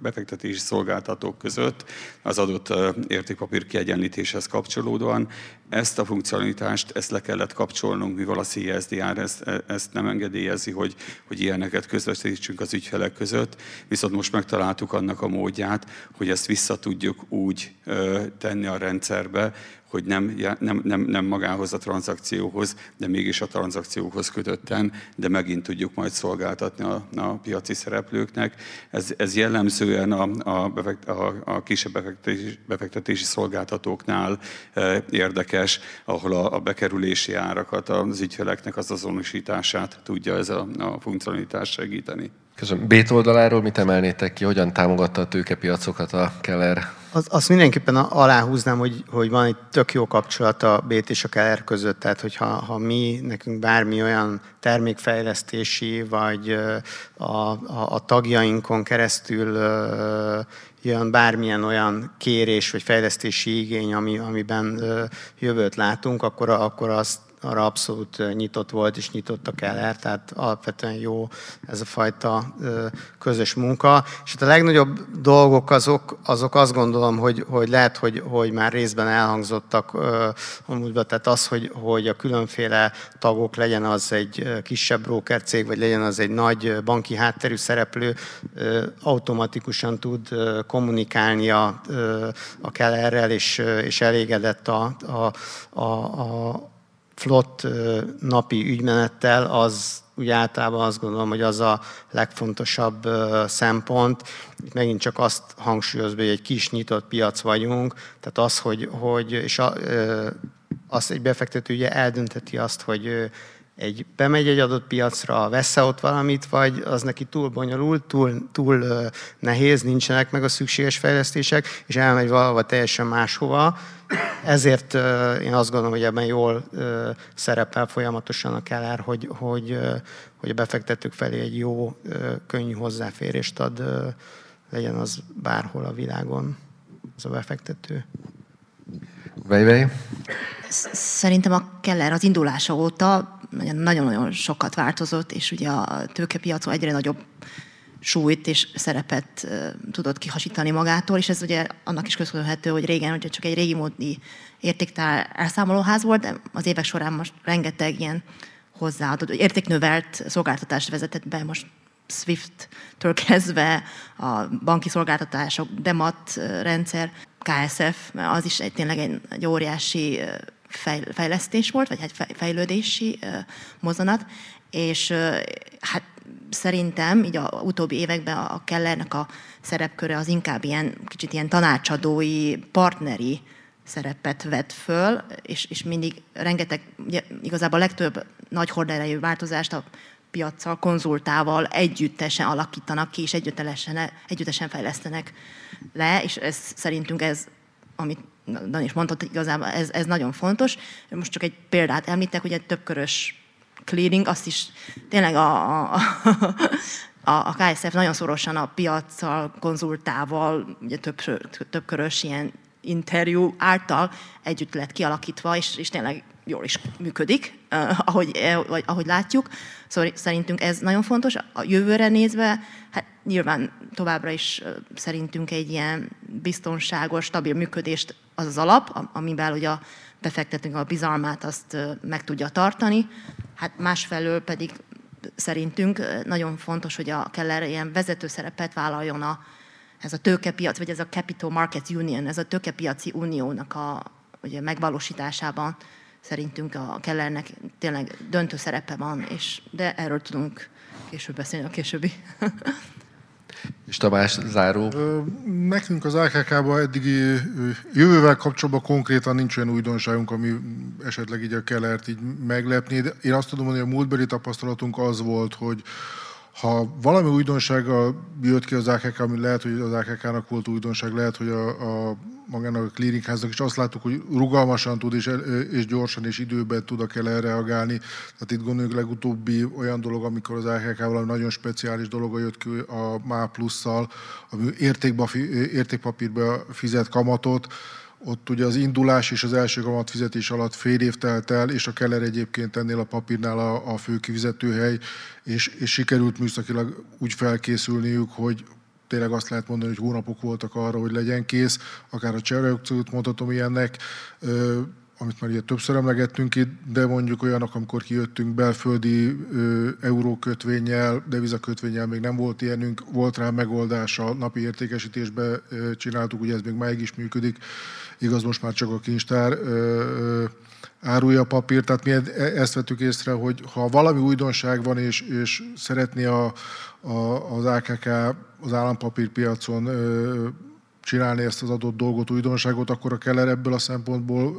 befektetési szolgáltatók között az adott értékpapír kiegyenlítéshez kapcsolódóan. Ezt a funkcionalitást, ezt le kellett kapcsolnunk, mivel a CSDR ezt, ezt nem engedélyezi, hogy, hogy ilyeneket közvetítsünk az ügyfelek között, viszont most megtaláltuk annak a módját, hogy ezt vissza tudjuk úgy tenni a rendszerbe, hogy nem, nem, nem, nem magához a tranzakcióhoz, de mégis a tranzakcióhoz kötötten, de megint tudjuk majd szolgáltatni a, a piaci szereplőknek. Ez, ez jellemzően a, a, a, a kisebb befektetési, befektetési szolgáltatóknál e, érdekes, ahol a, a bekerülési árakat az ügyfeleknek az azonosítását tudja ez a, a funkcionalitás segíteni. Köszönöm. Bét oldaláról mit emelnétek ki, hogyan támogatta a tőkepiacokat a Keller? Az, azt mindenképpen aláhúznám, hogy, hogy van egy tök jó kapcsolat a Bét és a Keller között, tehát hogyha ha mi, nekünk bármi olyan termékfejlesztési, vagy a, a, a tagjainkon keresztül jön bármilyen olyan kérés vagy fejlesztési igény, ami, amiben jövőt látunk, akkor, akkor azt arra abszolút nyitott volt, és nyitott a Keller, tehát alapvetően jó ez a fajta közös munka. És hát a legnagyobb dolgok azok, azok azt gondolom, hogy, hogy lehet, hogy, hogy már részben elhangzottak amúgyban, tehát az, hogy, hogy a különféle tagok legyen az egy kisebb broker cég, vagy legyen az egy nagy banki hátterű szereplő, automatikusan tud kommunikálni a, a Kellerrel, és, és elégedett a, a, a, a flott napi ügymenettel, az úgy általában azt gondolom, hogy az a legfontosabb szempont. Itt megint csak azt hangsúlyozva, hogy egy kis nyitott piac vagyunk, tehát az, hogy, hogy és a, az egy befektető ugye eldönteti azt, hogy egy bemegy egy adott piacra, vesz ott valamit, vagy az neki túl bonyolult, túl, túl nehéz, nincsenek meg a szükséges fejlesztések, és elmegy valahova teljesen máshova. Ezért én azt gondolom, hogy ebben jól szerepel folyamatosan a Keller, hogy, hogy, hogy a befektetők felé egy jó, könnyű hozzáférést ad, legyen az bárhol a világon az a befektető. Vejvej? Szerintem a Keller az indulása óta nagyon-nagyon sokat változott, és ugye a tőkepiacon egyre nagyobb súlyt és szerepet tudott kihasítani magától, és ez ugye annak is köszönhető, hogy régen ugye csak egy régi módi értéktár elszámolóház volt, de az évek során most rengeteg ilyen hozzáadott, értéknövelt szolgáltatást vezetett be, most SWIFT-től kezdve a banki szolgáltatások, DEMAT rendszer, KSF, az is egy, tényleg egy, egy óriási fejlesztés volt, vagy egy fejlődési mozanat, és hát szerintem így a utóbbi években a Kellernek a szerepköre az inkább ilyen kicsit ilyen tanácsadói, partneri szerepet vett föl, és, és mindig rengeteg, ugye, igazából a legtöbb nagy horderejű változást a piaccal, konzultával együttesen alakítanak ki, és együttesen, együttesen fejlesztenek le, és ez szerintünk ez, amit Dan is mondott, igazából ez, ez nagyon fontos. Most csak egy példát említek, hogy egy többkörös clearing, azt is tényleg a, a, a, a KSF nagyon szorosan a piaccal, konzultával, ugye több, többkörös ilyen interjú által együtt lett kialakítva, és, és tényleg jól is működik, ahogy, vagy, ahogy látjuk. Szóval szerintünk ez nagyon fontos. A jövőre nézve, hát nyilván továbbra is szerintünk egy ilyen biztonságos, stabil működést az az alap, amivel ugye a befektetünk a bizalmát, azt meg tudja tartani. Hát másfelől pedig szerintünk nagyon fontos, hogy a Keller ilyen vezető szerepet vállaljon a, ez a tőkepiac, vagy ez a Capital Market Union, ez a tőkepiaci uniónak a ugye, megvalósításában szerintünk a Kellernek tényleg döntő szerepe van, és, de erről tudunk később beszélni a későbbi. És Tamás, záró? Nekünk az AKK-ban eddigi jövővel kapcsolatban konkrétan nincs olyan újdonságunk, ami esetleg így a Kellert így meglepni. De én azt tudom mondani, hogy a múltbeli tapasztalatunk az volt, hogy ha valami újdonsággal jött ki az AKK, ami lehet, hogy az AKK-nak volt újdonság, lehet, hogy a, a magának a clearingháznak, és azt láttuk, hogy rugalmasan tud, és, és gyorsan és időben tud a kell reagálni. Tehát itt gondoljuk legutóbbi olyan dolog, amikor az AKK valami nagyon speciális dolog jött ki a MÁ plusszal, ami értékpapírba fizet kamatot, ott ugye az indulás és az első kamat fizetés alatt fél év telt el, és a Keller egyébként ennél a papírnál a, a fő kifizetőhely, és, és sikerült műszakilag úgy felkészülniük, hogy tényleg azt lehet mondani, hogy hónapok voltak arra, hogy legyen kész, akár a csereakciót mondhatom ilyennek, amit már ugye többször emlegettünk itt, de mondjuk olyanok, amikor kijöttünk belföldi eurókötvényel, devizakötvényel még nem volt ilyenünk, volt rá megoldása, napi értékesítésbe csináltuk, ugye ez még máig is működik, igaz, most már csak a kincstár árulja a papírt, tehát mi e-, ezt vettük észre, hogy ha valami újdonság van, és, és szeretné a, a, az AKK az állampapírpiacon csinálni ezt az adott dolgot, újdonságot, akkor a Keller ebből a szempontból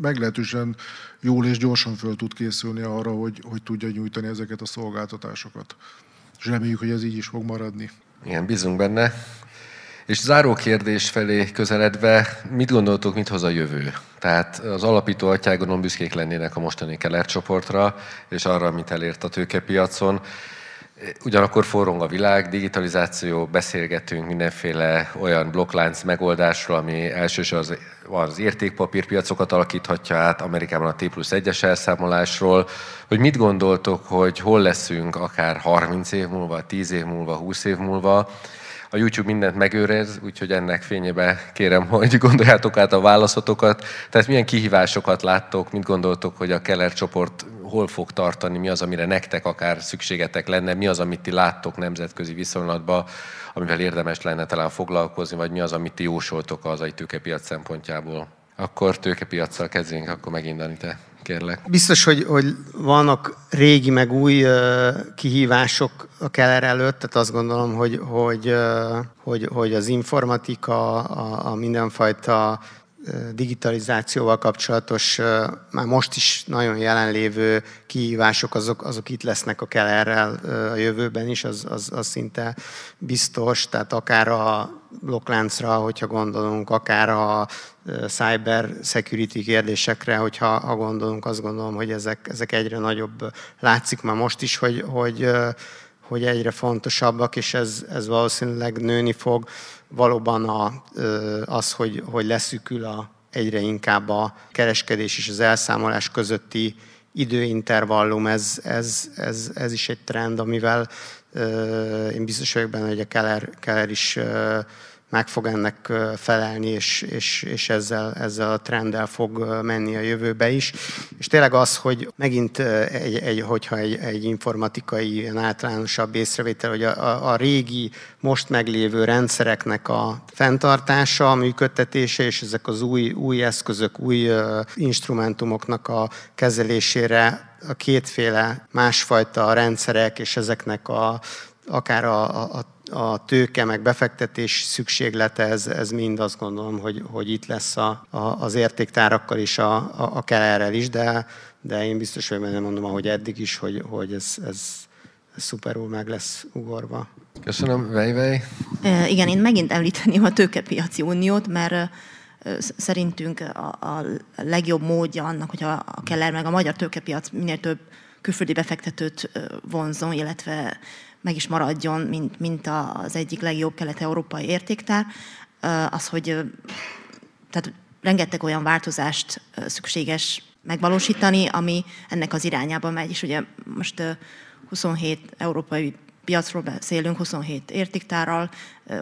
meglehetősen jól és gyorsan föl tud készülni arra, hogy, hogy tudja nyújtani ezeket a szolgáltatásokat. És reméljük, hogy ez így is fog maradni. Igen, bízunk benne. És záró kérdés felé közeledve, mit gondoltok, mit hoz a jövő? Tehát az alapító atyágonon büszkék lennének a mostani Keller csoportra, és arra, amit elért a tőkepiacon. Ugyanakkor forrong a világ, digitalizáció, beszélgetünk mindenféle olyan blokklánc megoldásról, ami elsősorban az, az értékpapírpiacokat alakíthatja át, Amerikában a T plusz 1-es elszámolásról, hogy mit gondoltok, hogy hol leszünk akár 30 év múlva, 10 év múlva, 20 év múlva, a YouTube mindent megőrez, úgyhogy ennek fényébe kérem, hogy gondoljátok át a válaszotokat. Tehát milyen kihívásokat láttok, mit gondoltok, hogy a Keller csoport hol fog tartani, mi az, amire nektek akár szükségetek lenne, mi az, amit ti láttok nemzetközi viszonylatban, amivel érdemes lenne talán foglalkozni, vagy mi az, amit ti jósoltok az egy tőkepiac szempontjából. Akkor tőkepiacsal kezdjünk, akkor megint te kérlek. Biztos, hogy, hogy vannak régi meg új kihívások a Keller előtt, tehát azt gondolom, hogy, hogy, hogy, hogy az informatika, a, a mindenfajta digitalizációval kapcsolatos, már most is nagyon jelenlévő kihívások, azok, azok itt lesznek a Kellerrel a jövőben is, az, az, az szinte biztos, tehát akár a blokkláncra, hogyha gondolunk, akár a cyber security kérdésekre, hogyha ha gondolunk, azt gondolom, hogy ezek, ezek egyre nagyobb, látszik már most is, hogy, hogy, hogy egyre fontosabbak, és ez, ez valószínűleg nőni fog. Valóban a, az, hogy, hogy leszűkül a, egyre inkább a kereskedés és az elszámolás közötti időintervallum, ez, ez, ez, ez is egy trend, amivel én biztos vagyok benne, hogy a Keller, Keller is meg fog ennek felelni, és, és, és ezzel, ezzel a trenddel fog menni a jövőbe is. És tényleg az, hogy megint, egy, egy, hogyha egy, egy informatikai, ilyen általánosabb észrevétel, hogy a, a, régi, most meglévő rendszereknek a fenntartása, a működtetése, és ezek az új, új eszközök, új instrumentumoknak a kezelésére a kétféle másfajta rendszerek, és ezeknek a akár a, a tőke, meg befektetés szükséglete, ez, ez mind azt gondolom, hogy, hogy itt lesz a, a, az értéktárakkal is, a, a, a kellerrel is, de, de én biztos hogy benne mondom, ahogy eddig is, hogy, hogy ez, ez, ez szuperul meg lesz ugorva. Köszönöm, Vejvej. E, igen, én megint említeném a tőkepiaci uniót, mert szerintünk a, a legjobb módja annak, hogy a, a Keller meg a magyar tőkepiac minél több külföldi befektetőt vonzon, illetve meg is maradjon, mint, mint az egyik legjobb kelet-európai értéktár, az, hogy tehát rengeteg olyan változást szükséges megvalósítani, ami ennek az irányába megy. És ugye most 27 európai piacról beszélünk, 27 értéktárral,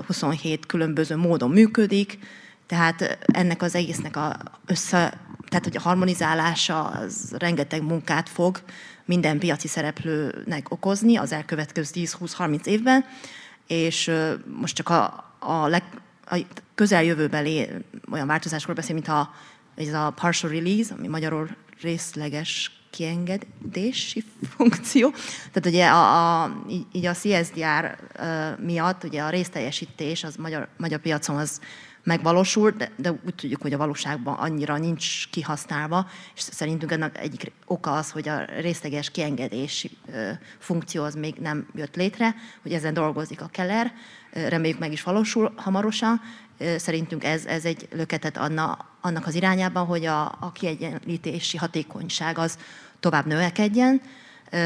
27 különböző módon működik, tehát ennek az egésznek a össze, tehát hogy a harmonizálása az rengeteg munkát fog minden piaci szereplőnek okozni az elkövetkező 10-20-30 évben, és most csak a, a, leg, a közeljövőbeli olyan változásról beszél, mint a, ez a partial release, ami magyarul részleges kiengedési funkció. Tehát ugye a, a, így a CSDR miatt ugye a részteljesítés az magyar, magyar piacon az megvalósul, de, de úgy tudjuk, hogy a valóságban annyira nincs kihasználva, és szerintünk ennek egyik oka az, hogy a részleges kiengedési funkció az még nem jött létre, hogy ezen dolgozik a Keller, reméljük meg is valósul hamarosan. Szerintünk ez, ez egy löketet adna annak az irányában, hogy a, a kiegyenlítési hatékonyság az tovább növekedjen,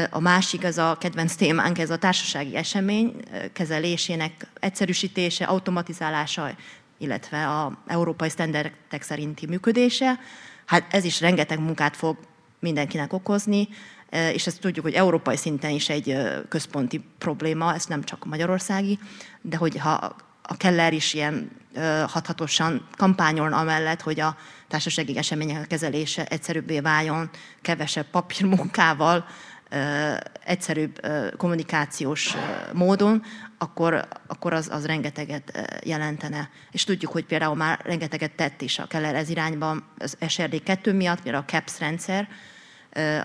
a másik, az a kedvenc témánk, ez a társasági esemény kezelésének egyszerűsítése, automatizálása, illetve a európai sztenderdek szerinti működése. Hát ez is rengeteg munkát fog mindenkinek okozni, e, és ezt tudjuk, hogy európai szinten is egy e, központi probléma, ez nem csak magyarországi, de hogyha a Keller is ilyen e, hathatósan kampányol amellett, hogy a társasági események kezelése egyszerűbbé váljon, kevesebb papírmunkával, egyszerűbb kommunikációs módon, akkor, akkor az, az rengeteget jelentene. És tudjuk, hogy például már rengeteget tett is a Keller ez irányban az SRD2 miatt, például a CAPS rendszer,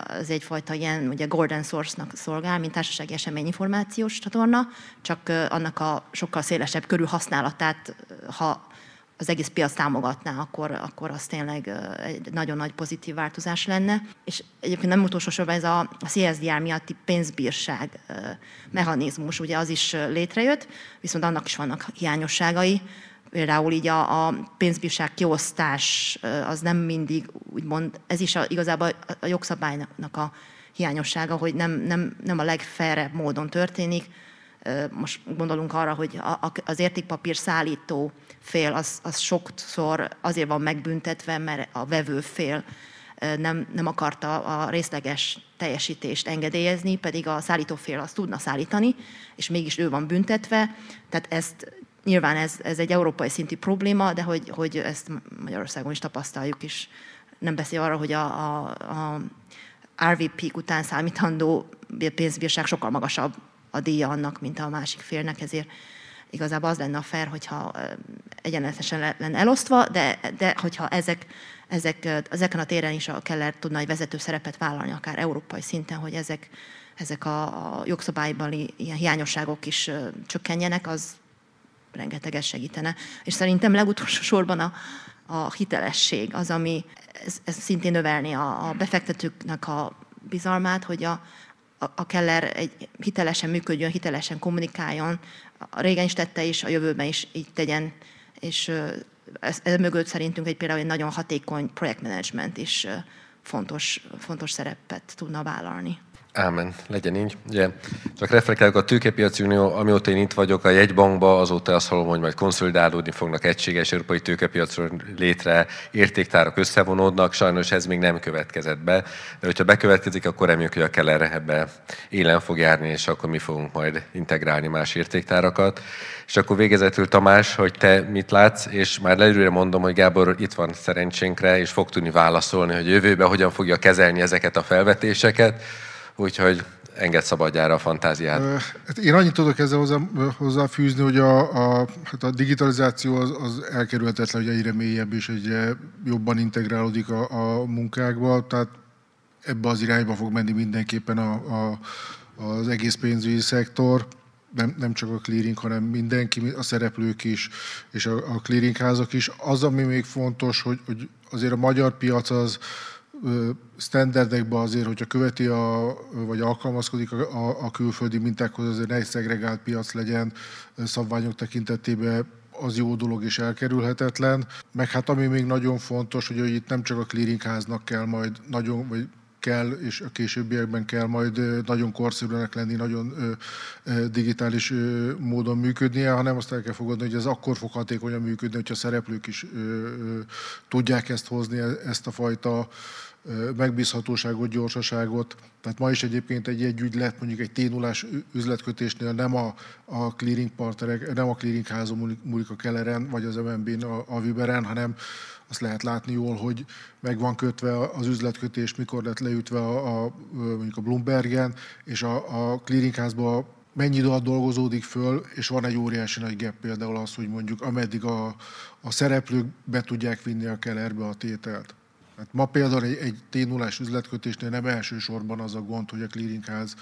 az egyfajta ilyen, ugye Golden Source-nak szolgál, mint társasági eseményinformációs csatorna, csak annak a sokkal szélesebb körű használatát, ha az egész piac támogatná, akkor, akkor az tényleg egy nagyon nagy pozitív változás lenne. És egyébként nem utolsó sorban ez a CSDR miatti pénzbírság mechanizmus, ugye az is létrejött, viszont annak is vannak hiányosságai. Például így a, a pénzbírság kiosztás az nem mindig, úgymond, ez is a, igazából a jogszabálynak a hiányossága, hogy nem, nem, nem a legfelrebb módon történik, most gondolunk arra, hogy az értékpapír szállító fél az, az sokszor azért van megbüntetve, mert a vevő fél nem, nem akarta a részleges teljesítést engedélyezni, pedig a szállítófél azt tudna szállítani, és mégis ő van büntetve. Tehát ezt nyilván ez, ez egy európai szinti probléma, de hogy, hogy ezt Magyarországon is tapasztaljuk, és nem beszél arra, hogy a, a, a RVP után számítandó pénzbírság sokkal magasabb a díja annak, mint a másik félnek, ezért igazából az lenne a fair, hogyha egyenletesen lenne elosztva, de, de hogyha ezek, ezek, ezeken a téren is a Keller tudna egy vezető szerepet vállalni, akár európai szinten, hogy ezek, ezek a, a jogszabálybali ilyen hiányosságok is csökkenjenek, az rengeteget segítene. És szerintem legutolsó sorban a, a hitelesség az, ami ez, ez szintén növelni a, a befektetőknek a bizalmát, hogy a, a, Keller egy hitelesen működjön, hitelesen kommunikáljon, régen is tette, és a jövőben is így tegyen, és ez, mögött szerintünk egy például egy nagyon hatékony projektmenedzsment is fontos, fontos szerepet tudna vállalni. Ámen, legyen így. Ugye, csak reflektálok a tőkepiaci unió, amióta én itt vagyok a jegybankba, azóta azt hallom, hogy majd konszolidálódni fognak egységes európai tőkepiacról létre, értéktárak összevonódnak, sajnos ez még nem következett be, de hogyha bekövetkezik, akkor reméljük, hogy a Keller ebbe élen fog járni, és akkor mi fogunk majd integrálni más értéktárakat. És akkor végezetül Tamás, hogy te mit látsz, és már előre mondom, hogy Gábor itt van szerencsénkre, és fog tudni válaszolni, hogy jövőben hogyan fogja kezelni ezeket a felvetéseket, úgyhogy enged szabadjára a fantáziát. Hát én annyit tudok ezzel hozzá, hozzáfűzni, hogy a, a, hát a digitalizáció az, az elkerülhetetlen, hogy egyre mélyebb és egyre jobban integrálódik a, a munkákba, tehát ebbe az irányba fog menni mindenképpen a, a, az egész pénzügyi szektor, nem, nem csak a clearing, hanem mindenki, a szereplők is, és a, a clearingházak is. Az, ami még fontos, hogy, hogy azért a magyar piac az, standardekben azért, hogyha követi a, vagy alkalmazkodik a, a, a külföldi mintákhoz, azért ne egy szegregált piac legyen szabványok tekintetében, az jó dolog és elkerülhetetlen. Meg hát ami még nagyon fontos, hogy, hogy itt nem csak a clearingháznak kell majd nagyon, vagy kell, és a későbbiekben kell majd nagyon korszerűnek lenni, nagyon digitális módon működnie, hanem azt el kell fogadni, hogy ez akkor fog hatékonyan működni, hogyha szereplők is tudják ezt hozni, ezt a fajta megbízhatóságot, gyorsaságot. Tehát ma is egyébként egy egy ügylet, mondjuk egy ténulás üzletkötésnél nem a, a clearing partnerek, nem a clearing házon múlik a Kelleren, vagy az MNB-n, a, a Viberen, hanem azt lehet látni jól, hogy meg van kötve az üzletkötés, mikor lett leütve a, a mondjuk a Bloombergen, és a, a clearingházban mennyi idő alatt dolgozódik föl, és van egy óriási nagy gap például az, hogy mondjuk ameddig a, a szereplők be tudják vinni a kellerbe a tételt. Hát ma például egy, egy t 0 üzletkötésnél nem elsősorban az a gond, hogy a clearingház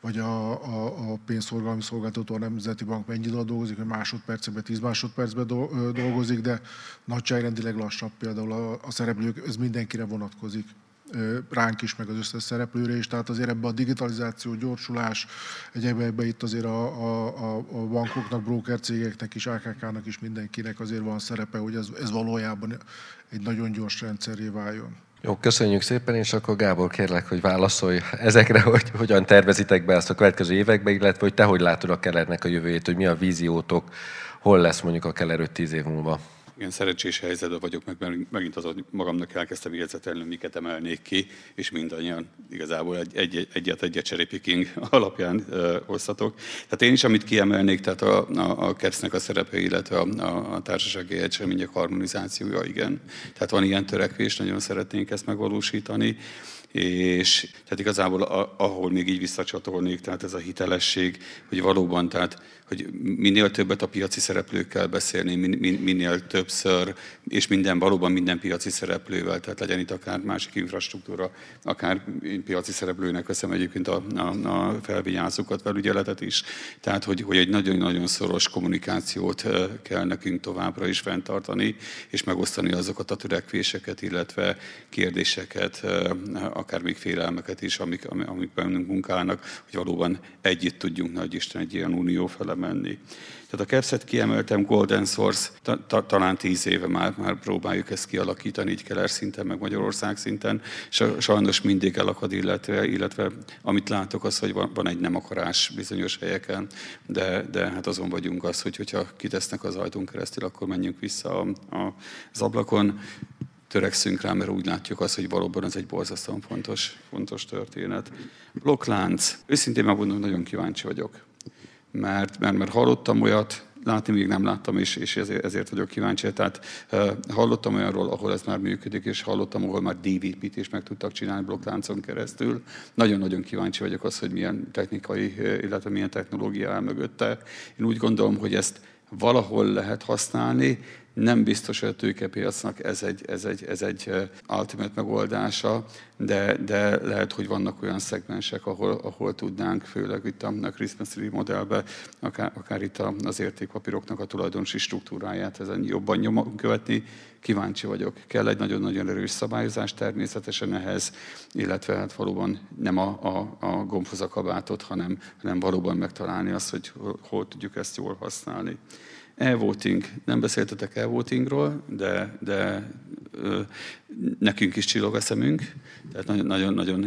vagy a, a, a pénzforgalmi szolgáltató, a Nemzeti Bank mennyi idő dolgozik, hogy másodpercben, tíz másodpercben dolgozik, de nagyságrendileg lassabb például a, a szereplők, ez mindenkire vonatkozik ránk is, meg az összes szereplőre is. Tehát azért ebbe a digitalizáció, gyorsulás, egyébben itt azért a, a, a bankoknak, broker cégeknek is, AKK-nak is mindenkinek azért van szerepe, hogy ez, ez valójában egy nagyon gyors rendszerré váljon. Jó, köszönjük szépen, és akkor Gábor kérlek, hogy válaszolj ezekre, hogy hogyan tervezitek be ezt a következő évekbe, illetve hogy te hogy látod a Kellernek a jövőjét, hogy mi a víziótok, hol lesz mondjuk a Keller 5-10 év múlva ilyen szerencsés helyzetben vagyok, meg megint az, hogy magamnak elkezdtem jegyzetelni, miket emelnék ki, és mindannyian igazából egy, egy, egyet egyet cherry alapján ö, hoztatok. Tehát én is, amit kiemelnék, tehát a, a, a kersznek a szerepe, illetve a, a, a társasági egysemények harmonizációja, igen. Tehát van ilyen törekvés, nagyon szeretnénk ezt megvalósítani és tehát igazából ahol még így visszacsatolnék, tehát ez a hitelesség, hogy valóban, tehát hogy minél többet a piaci szereplőkkel beszélni, minél többször, és minden, valóban minden piaci szereplővel, tehát legyen itt akár másik infrastruktúra, akár piaci szereplőnek veszem egyébként a, a, a felvigyázókat, felügyeletet is. Tehát, hogy, hogy egy nagyon-nagyon szoros kommunikációt kell nekünk továbbra is fenntartani, és megosztani azokat a törekvéseket, illetve kérdéseket, akár még félelmeket is, amik, amik bennünk munkálnak, hogy valóban együtt tudjunk Nagy Isten egy ilyen unió fele menni. Tehát a Kepszet kiemeltem Golden Source, ta, ta, talán tíz éve már, már próbáljuk ezt kialakítani, így Keller szinten, meg Magyarország szinten. Sajnos mindig elakad, illetve, illetve amit látok az, hogy van, van egy nem akarás bizonyos helyeken, de, de hát azon vagyunk az, hogy hogyha kitesznek az ajtón keresztül, akkor menjünk vissza a, a, az ablakon törekszünk rá, mert úgy látjuk azt, hogy valóban ez egy borzasztóan fontos, fontos történet. Blokklánc. Őszintén megmondom, nagyon kíváncsi vagyok mert, mert, mert hallottam olyat, látni még nem láttam, és, és ezért, ezért vagyok kíváncsi. Tehát uh, hallottam olyanról, ahol ez már működik, és hallottam, ahol már DVP-t meg tudtak csinálni blokkláncon keresztül. Nagyon-nagyon kíváncsi vagyok az, hogy milyen technikai, illetve milyen technológia áll mögötte. Én úgy gondolom, hogy ezt valahol lehet használni, Nem biztos, hogy a tőkepiacnak ez egy, ez egy, ez egy ultimate megoldása, de, de lehet, hogy vannak olyan szegmensek, ahol, ahol tudnánk, főleg itt a Christmas Tree modellben, akár, akár itt az értékpapíroknak a tulajdonosi struktúráját ezen jobban nyomon követni. Kíváncsi vagyok. Kell egy nagyon-nagyon erős szabályozás természetesen ehhez, illetve hát valóban nem a, a, a gombhoz a kabátot, hanem, hanem valóban megtalálni azt, hogy hol tudjuk ezt jól használni. E-voting. Nem beszéltetek e-votingról, de, de ö, nekünk is csillog a szemünk. Tehát nagyon-nagyon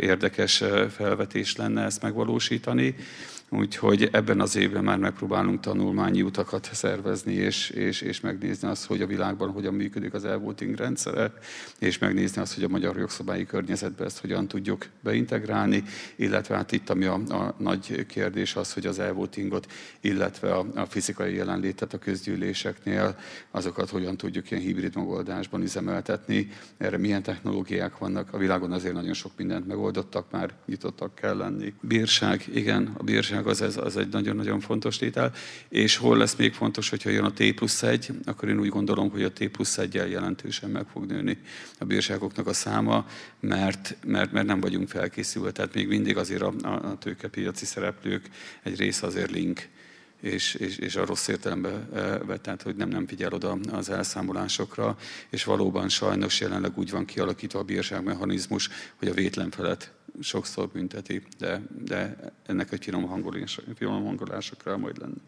érdekes felvetés lenne ezt megvalósítani. Úgyhogy ebben az évben már megpróbálunk tanulmányi utakat szervezni, és, és, és megnézni azt, hogy a világban hogyan működik az e-voting rendszere, és megnézni azt, hogy a magyar jogszabályi környezetbe ezt hogyan tudjuk beintegrálni, illetve hát itt, ami a, a nagy kérdés az, hogy az e-votingot, illetve a, a fizikai jelenlétet a közgyűléseknél, azokat hogyan tudjuk ilyen hibrid megoldásban üzemeltetni, erre milyen technológiák vannak. A világon azért nagyon sok mindent megoldottak, már nyitottak kell lenni. Bírság, igen, a bírság az, ez, az egy nagyon-nagyon fontos tétel. És hol lesz még fontos, hogyha jön a T plusz 1, akkor én úgy gondolom, hogy a T plusz 1 jelentősen meg fog nőni a bírságoknak a száma, mert, mert, mert nem vagyunk felkészülve. Tehát még mindig azért a, a tőkepiaci szereplők egy része azért link és, és, és a rossz értelemben vett, tehát hogy nem, nem figyel oda az elszámolásokra, és valóban sajnos jelenleg úgy van kialakítva a bírságmechanizmus, hogy a vétlen felett sokszor bünteti, de, de ennek egy finom, hangolás, finom hangolásra kell majd lenni.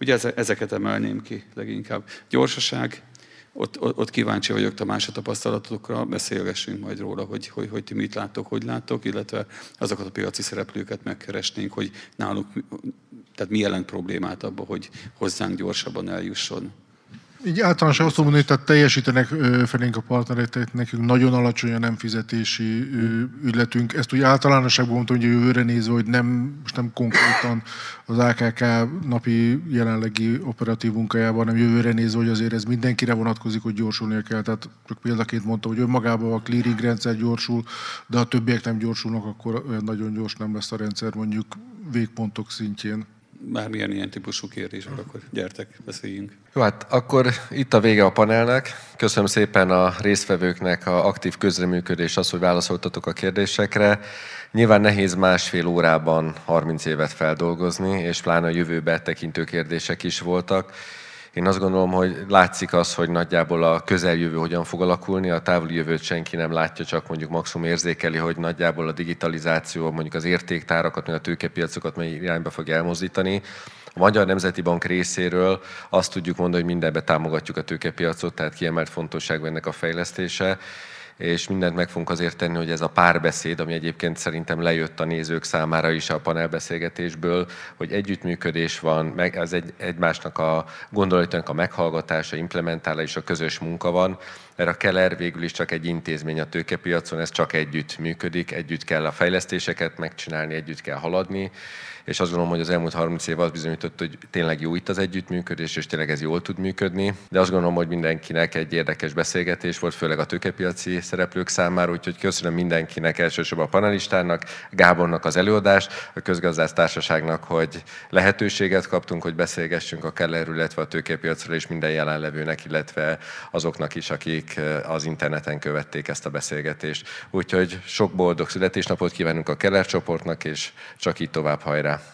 Ugye ezeket emelném ki leginkább. Gyorsaság, ott, ott, ott kíváncsi vagyok Tamás a tapasztalatokra, beszélgessünk majd róla, hogy, hogy, hogy ti mit láttok, hogy láttok, illetve azokat a piaci szereplőket megkeresnénk, hogy náluk, tehát mi jelent problémát abban, hogy hozzánk gyorsabban eljusson így általánosan azt mondani, hogy tehát teljesítenek felénk a partnerek, tehát nekünk nagyon alacsony a nem fizetési ügyletünk. Ezt úgy általánosságban mondtam, hogy jövőre nézve, hogy nem, most nem konkrétan az AKK napi jelenlegi operatív munkájában, hanem jövőre nézve, hogy azért ez mindenkire vonatkozik, hogy gyorsulnia kell. Tehát csak példaként mondtam, hogy önmagában a clearing rendszer gyorsul, de ha többiek nem gyorsulnak, akkor nagyon gyors nem lesz a rendszer mondjuk végpontok szintjén bármilyen ilyen típusú kérdés, akkor gyertek, beszéljünk. Jó, hát akkor itt a vége a panelnek. Köszönöm szépen a résztvevőknek a aktív közreműködés, az, hogy válaszoltatok a kérdésekre. Nyilván nehéz másfél órában 30 évet feldolgozni, és pláne a jövőbe tekintő kérdések is voltak. Én azt gondolom, hogy látszik az, hogy nagyjából a közeljövő hogyan fog alakulni, a távoli jövőt senki nem látja, csak mondjuk maximum érzékeli, hogy nagyjából a digitalizáció, mondjuk az értéktárakat, meg a tőkepiacokat mely irányba fog elmozdítani. A Magyar Nemzeti Bank részéről azt tudjuk mondani, hogy mindenbe támogatjuk a tőkepiacot, tehát kiemelt fontosságú ennek a fejlesztése és mindent meg fogunk azért tenni, hogy ez a párbeszéd, ami egyébként szerintem lejött a nézők számára is a panelbeszélgetésből, hogy együttműködés van, meg ez egy, egymásnak a gondolatának a meghallgatása, implementálása, a közös munka van, mert a Keller végül is csak egy intézmény a tőkepiacon, ez csak együtt működik, együtt kell a fejlesztéseket megcsinálni, együtt kell haladni, és azt gondolom, hogy az elmúlt 30 év az bizonyított, hogy tényleg jó itt az együttműködés, és tényleg ez jól tud működni. De azt gondolom, hogy mindenkinek egy érdekes beszélgetés volt, főleg a tőkepiaci szereplők számára, úgyhogy köszönöm mindenkinek, elsősorban a panelistának, Gábornak az előadást, a közgazdász társaságnak, hogy lehetőséget kaptunk, hogy beszélgessünk a Kellerről, illetve a tőkepiacról, és minden jelenlevőnek, illetve azoknak is, akik az interneten követték ezt a beszélgetést. Úgyhogy sok boldog születésnapot kívánunk a Keller csoportnak, és csak így tovább hajrá! мира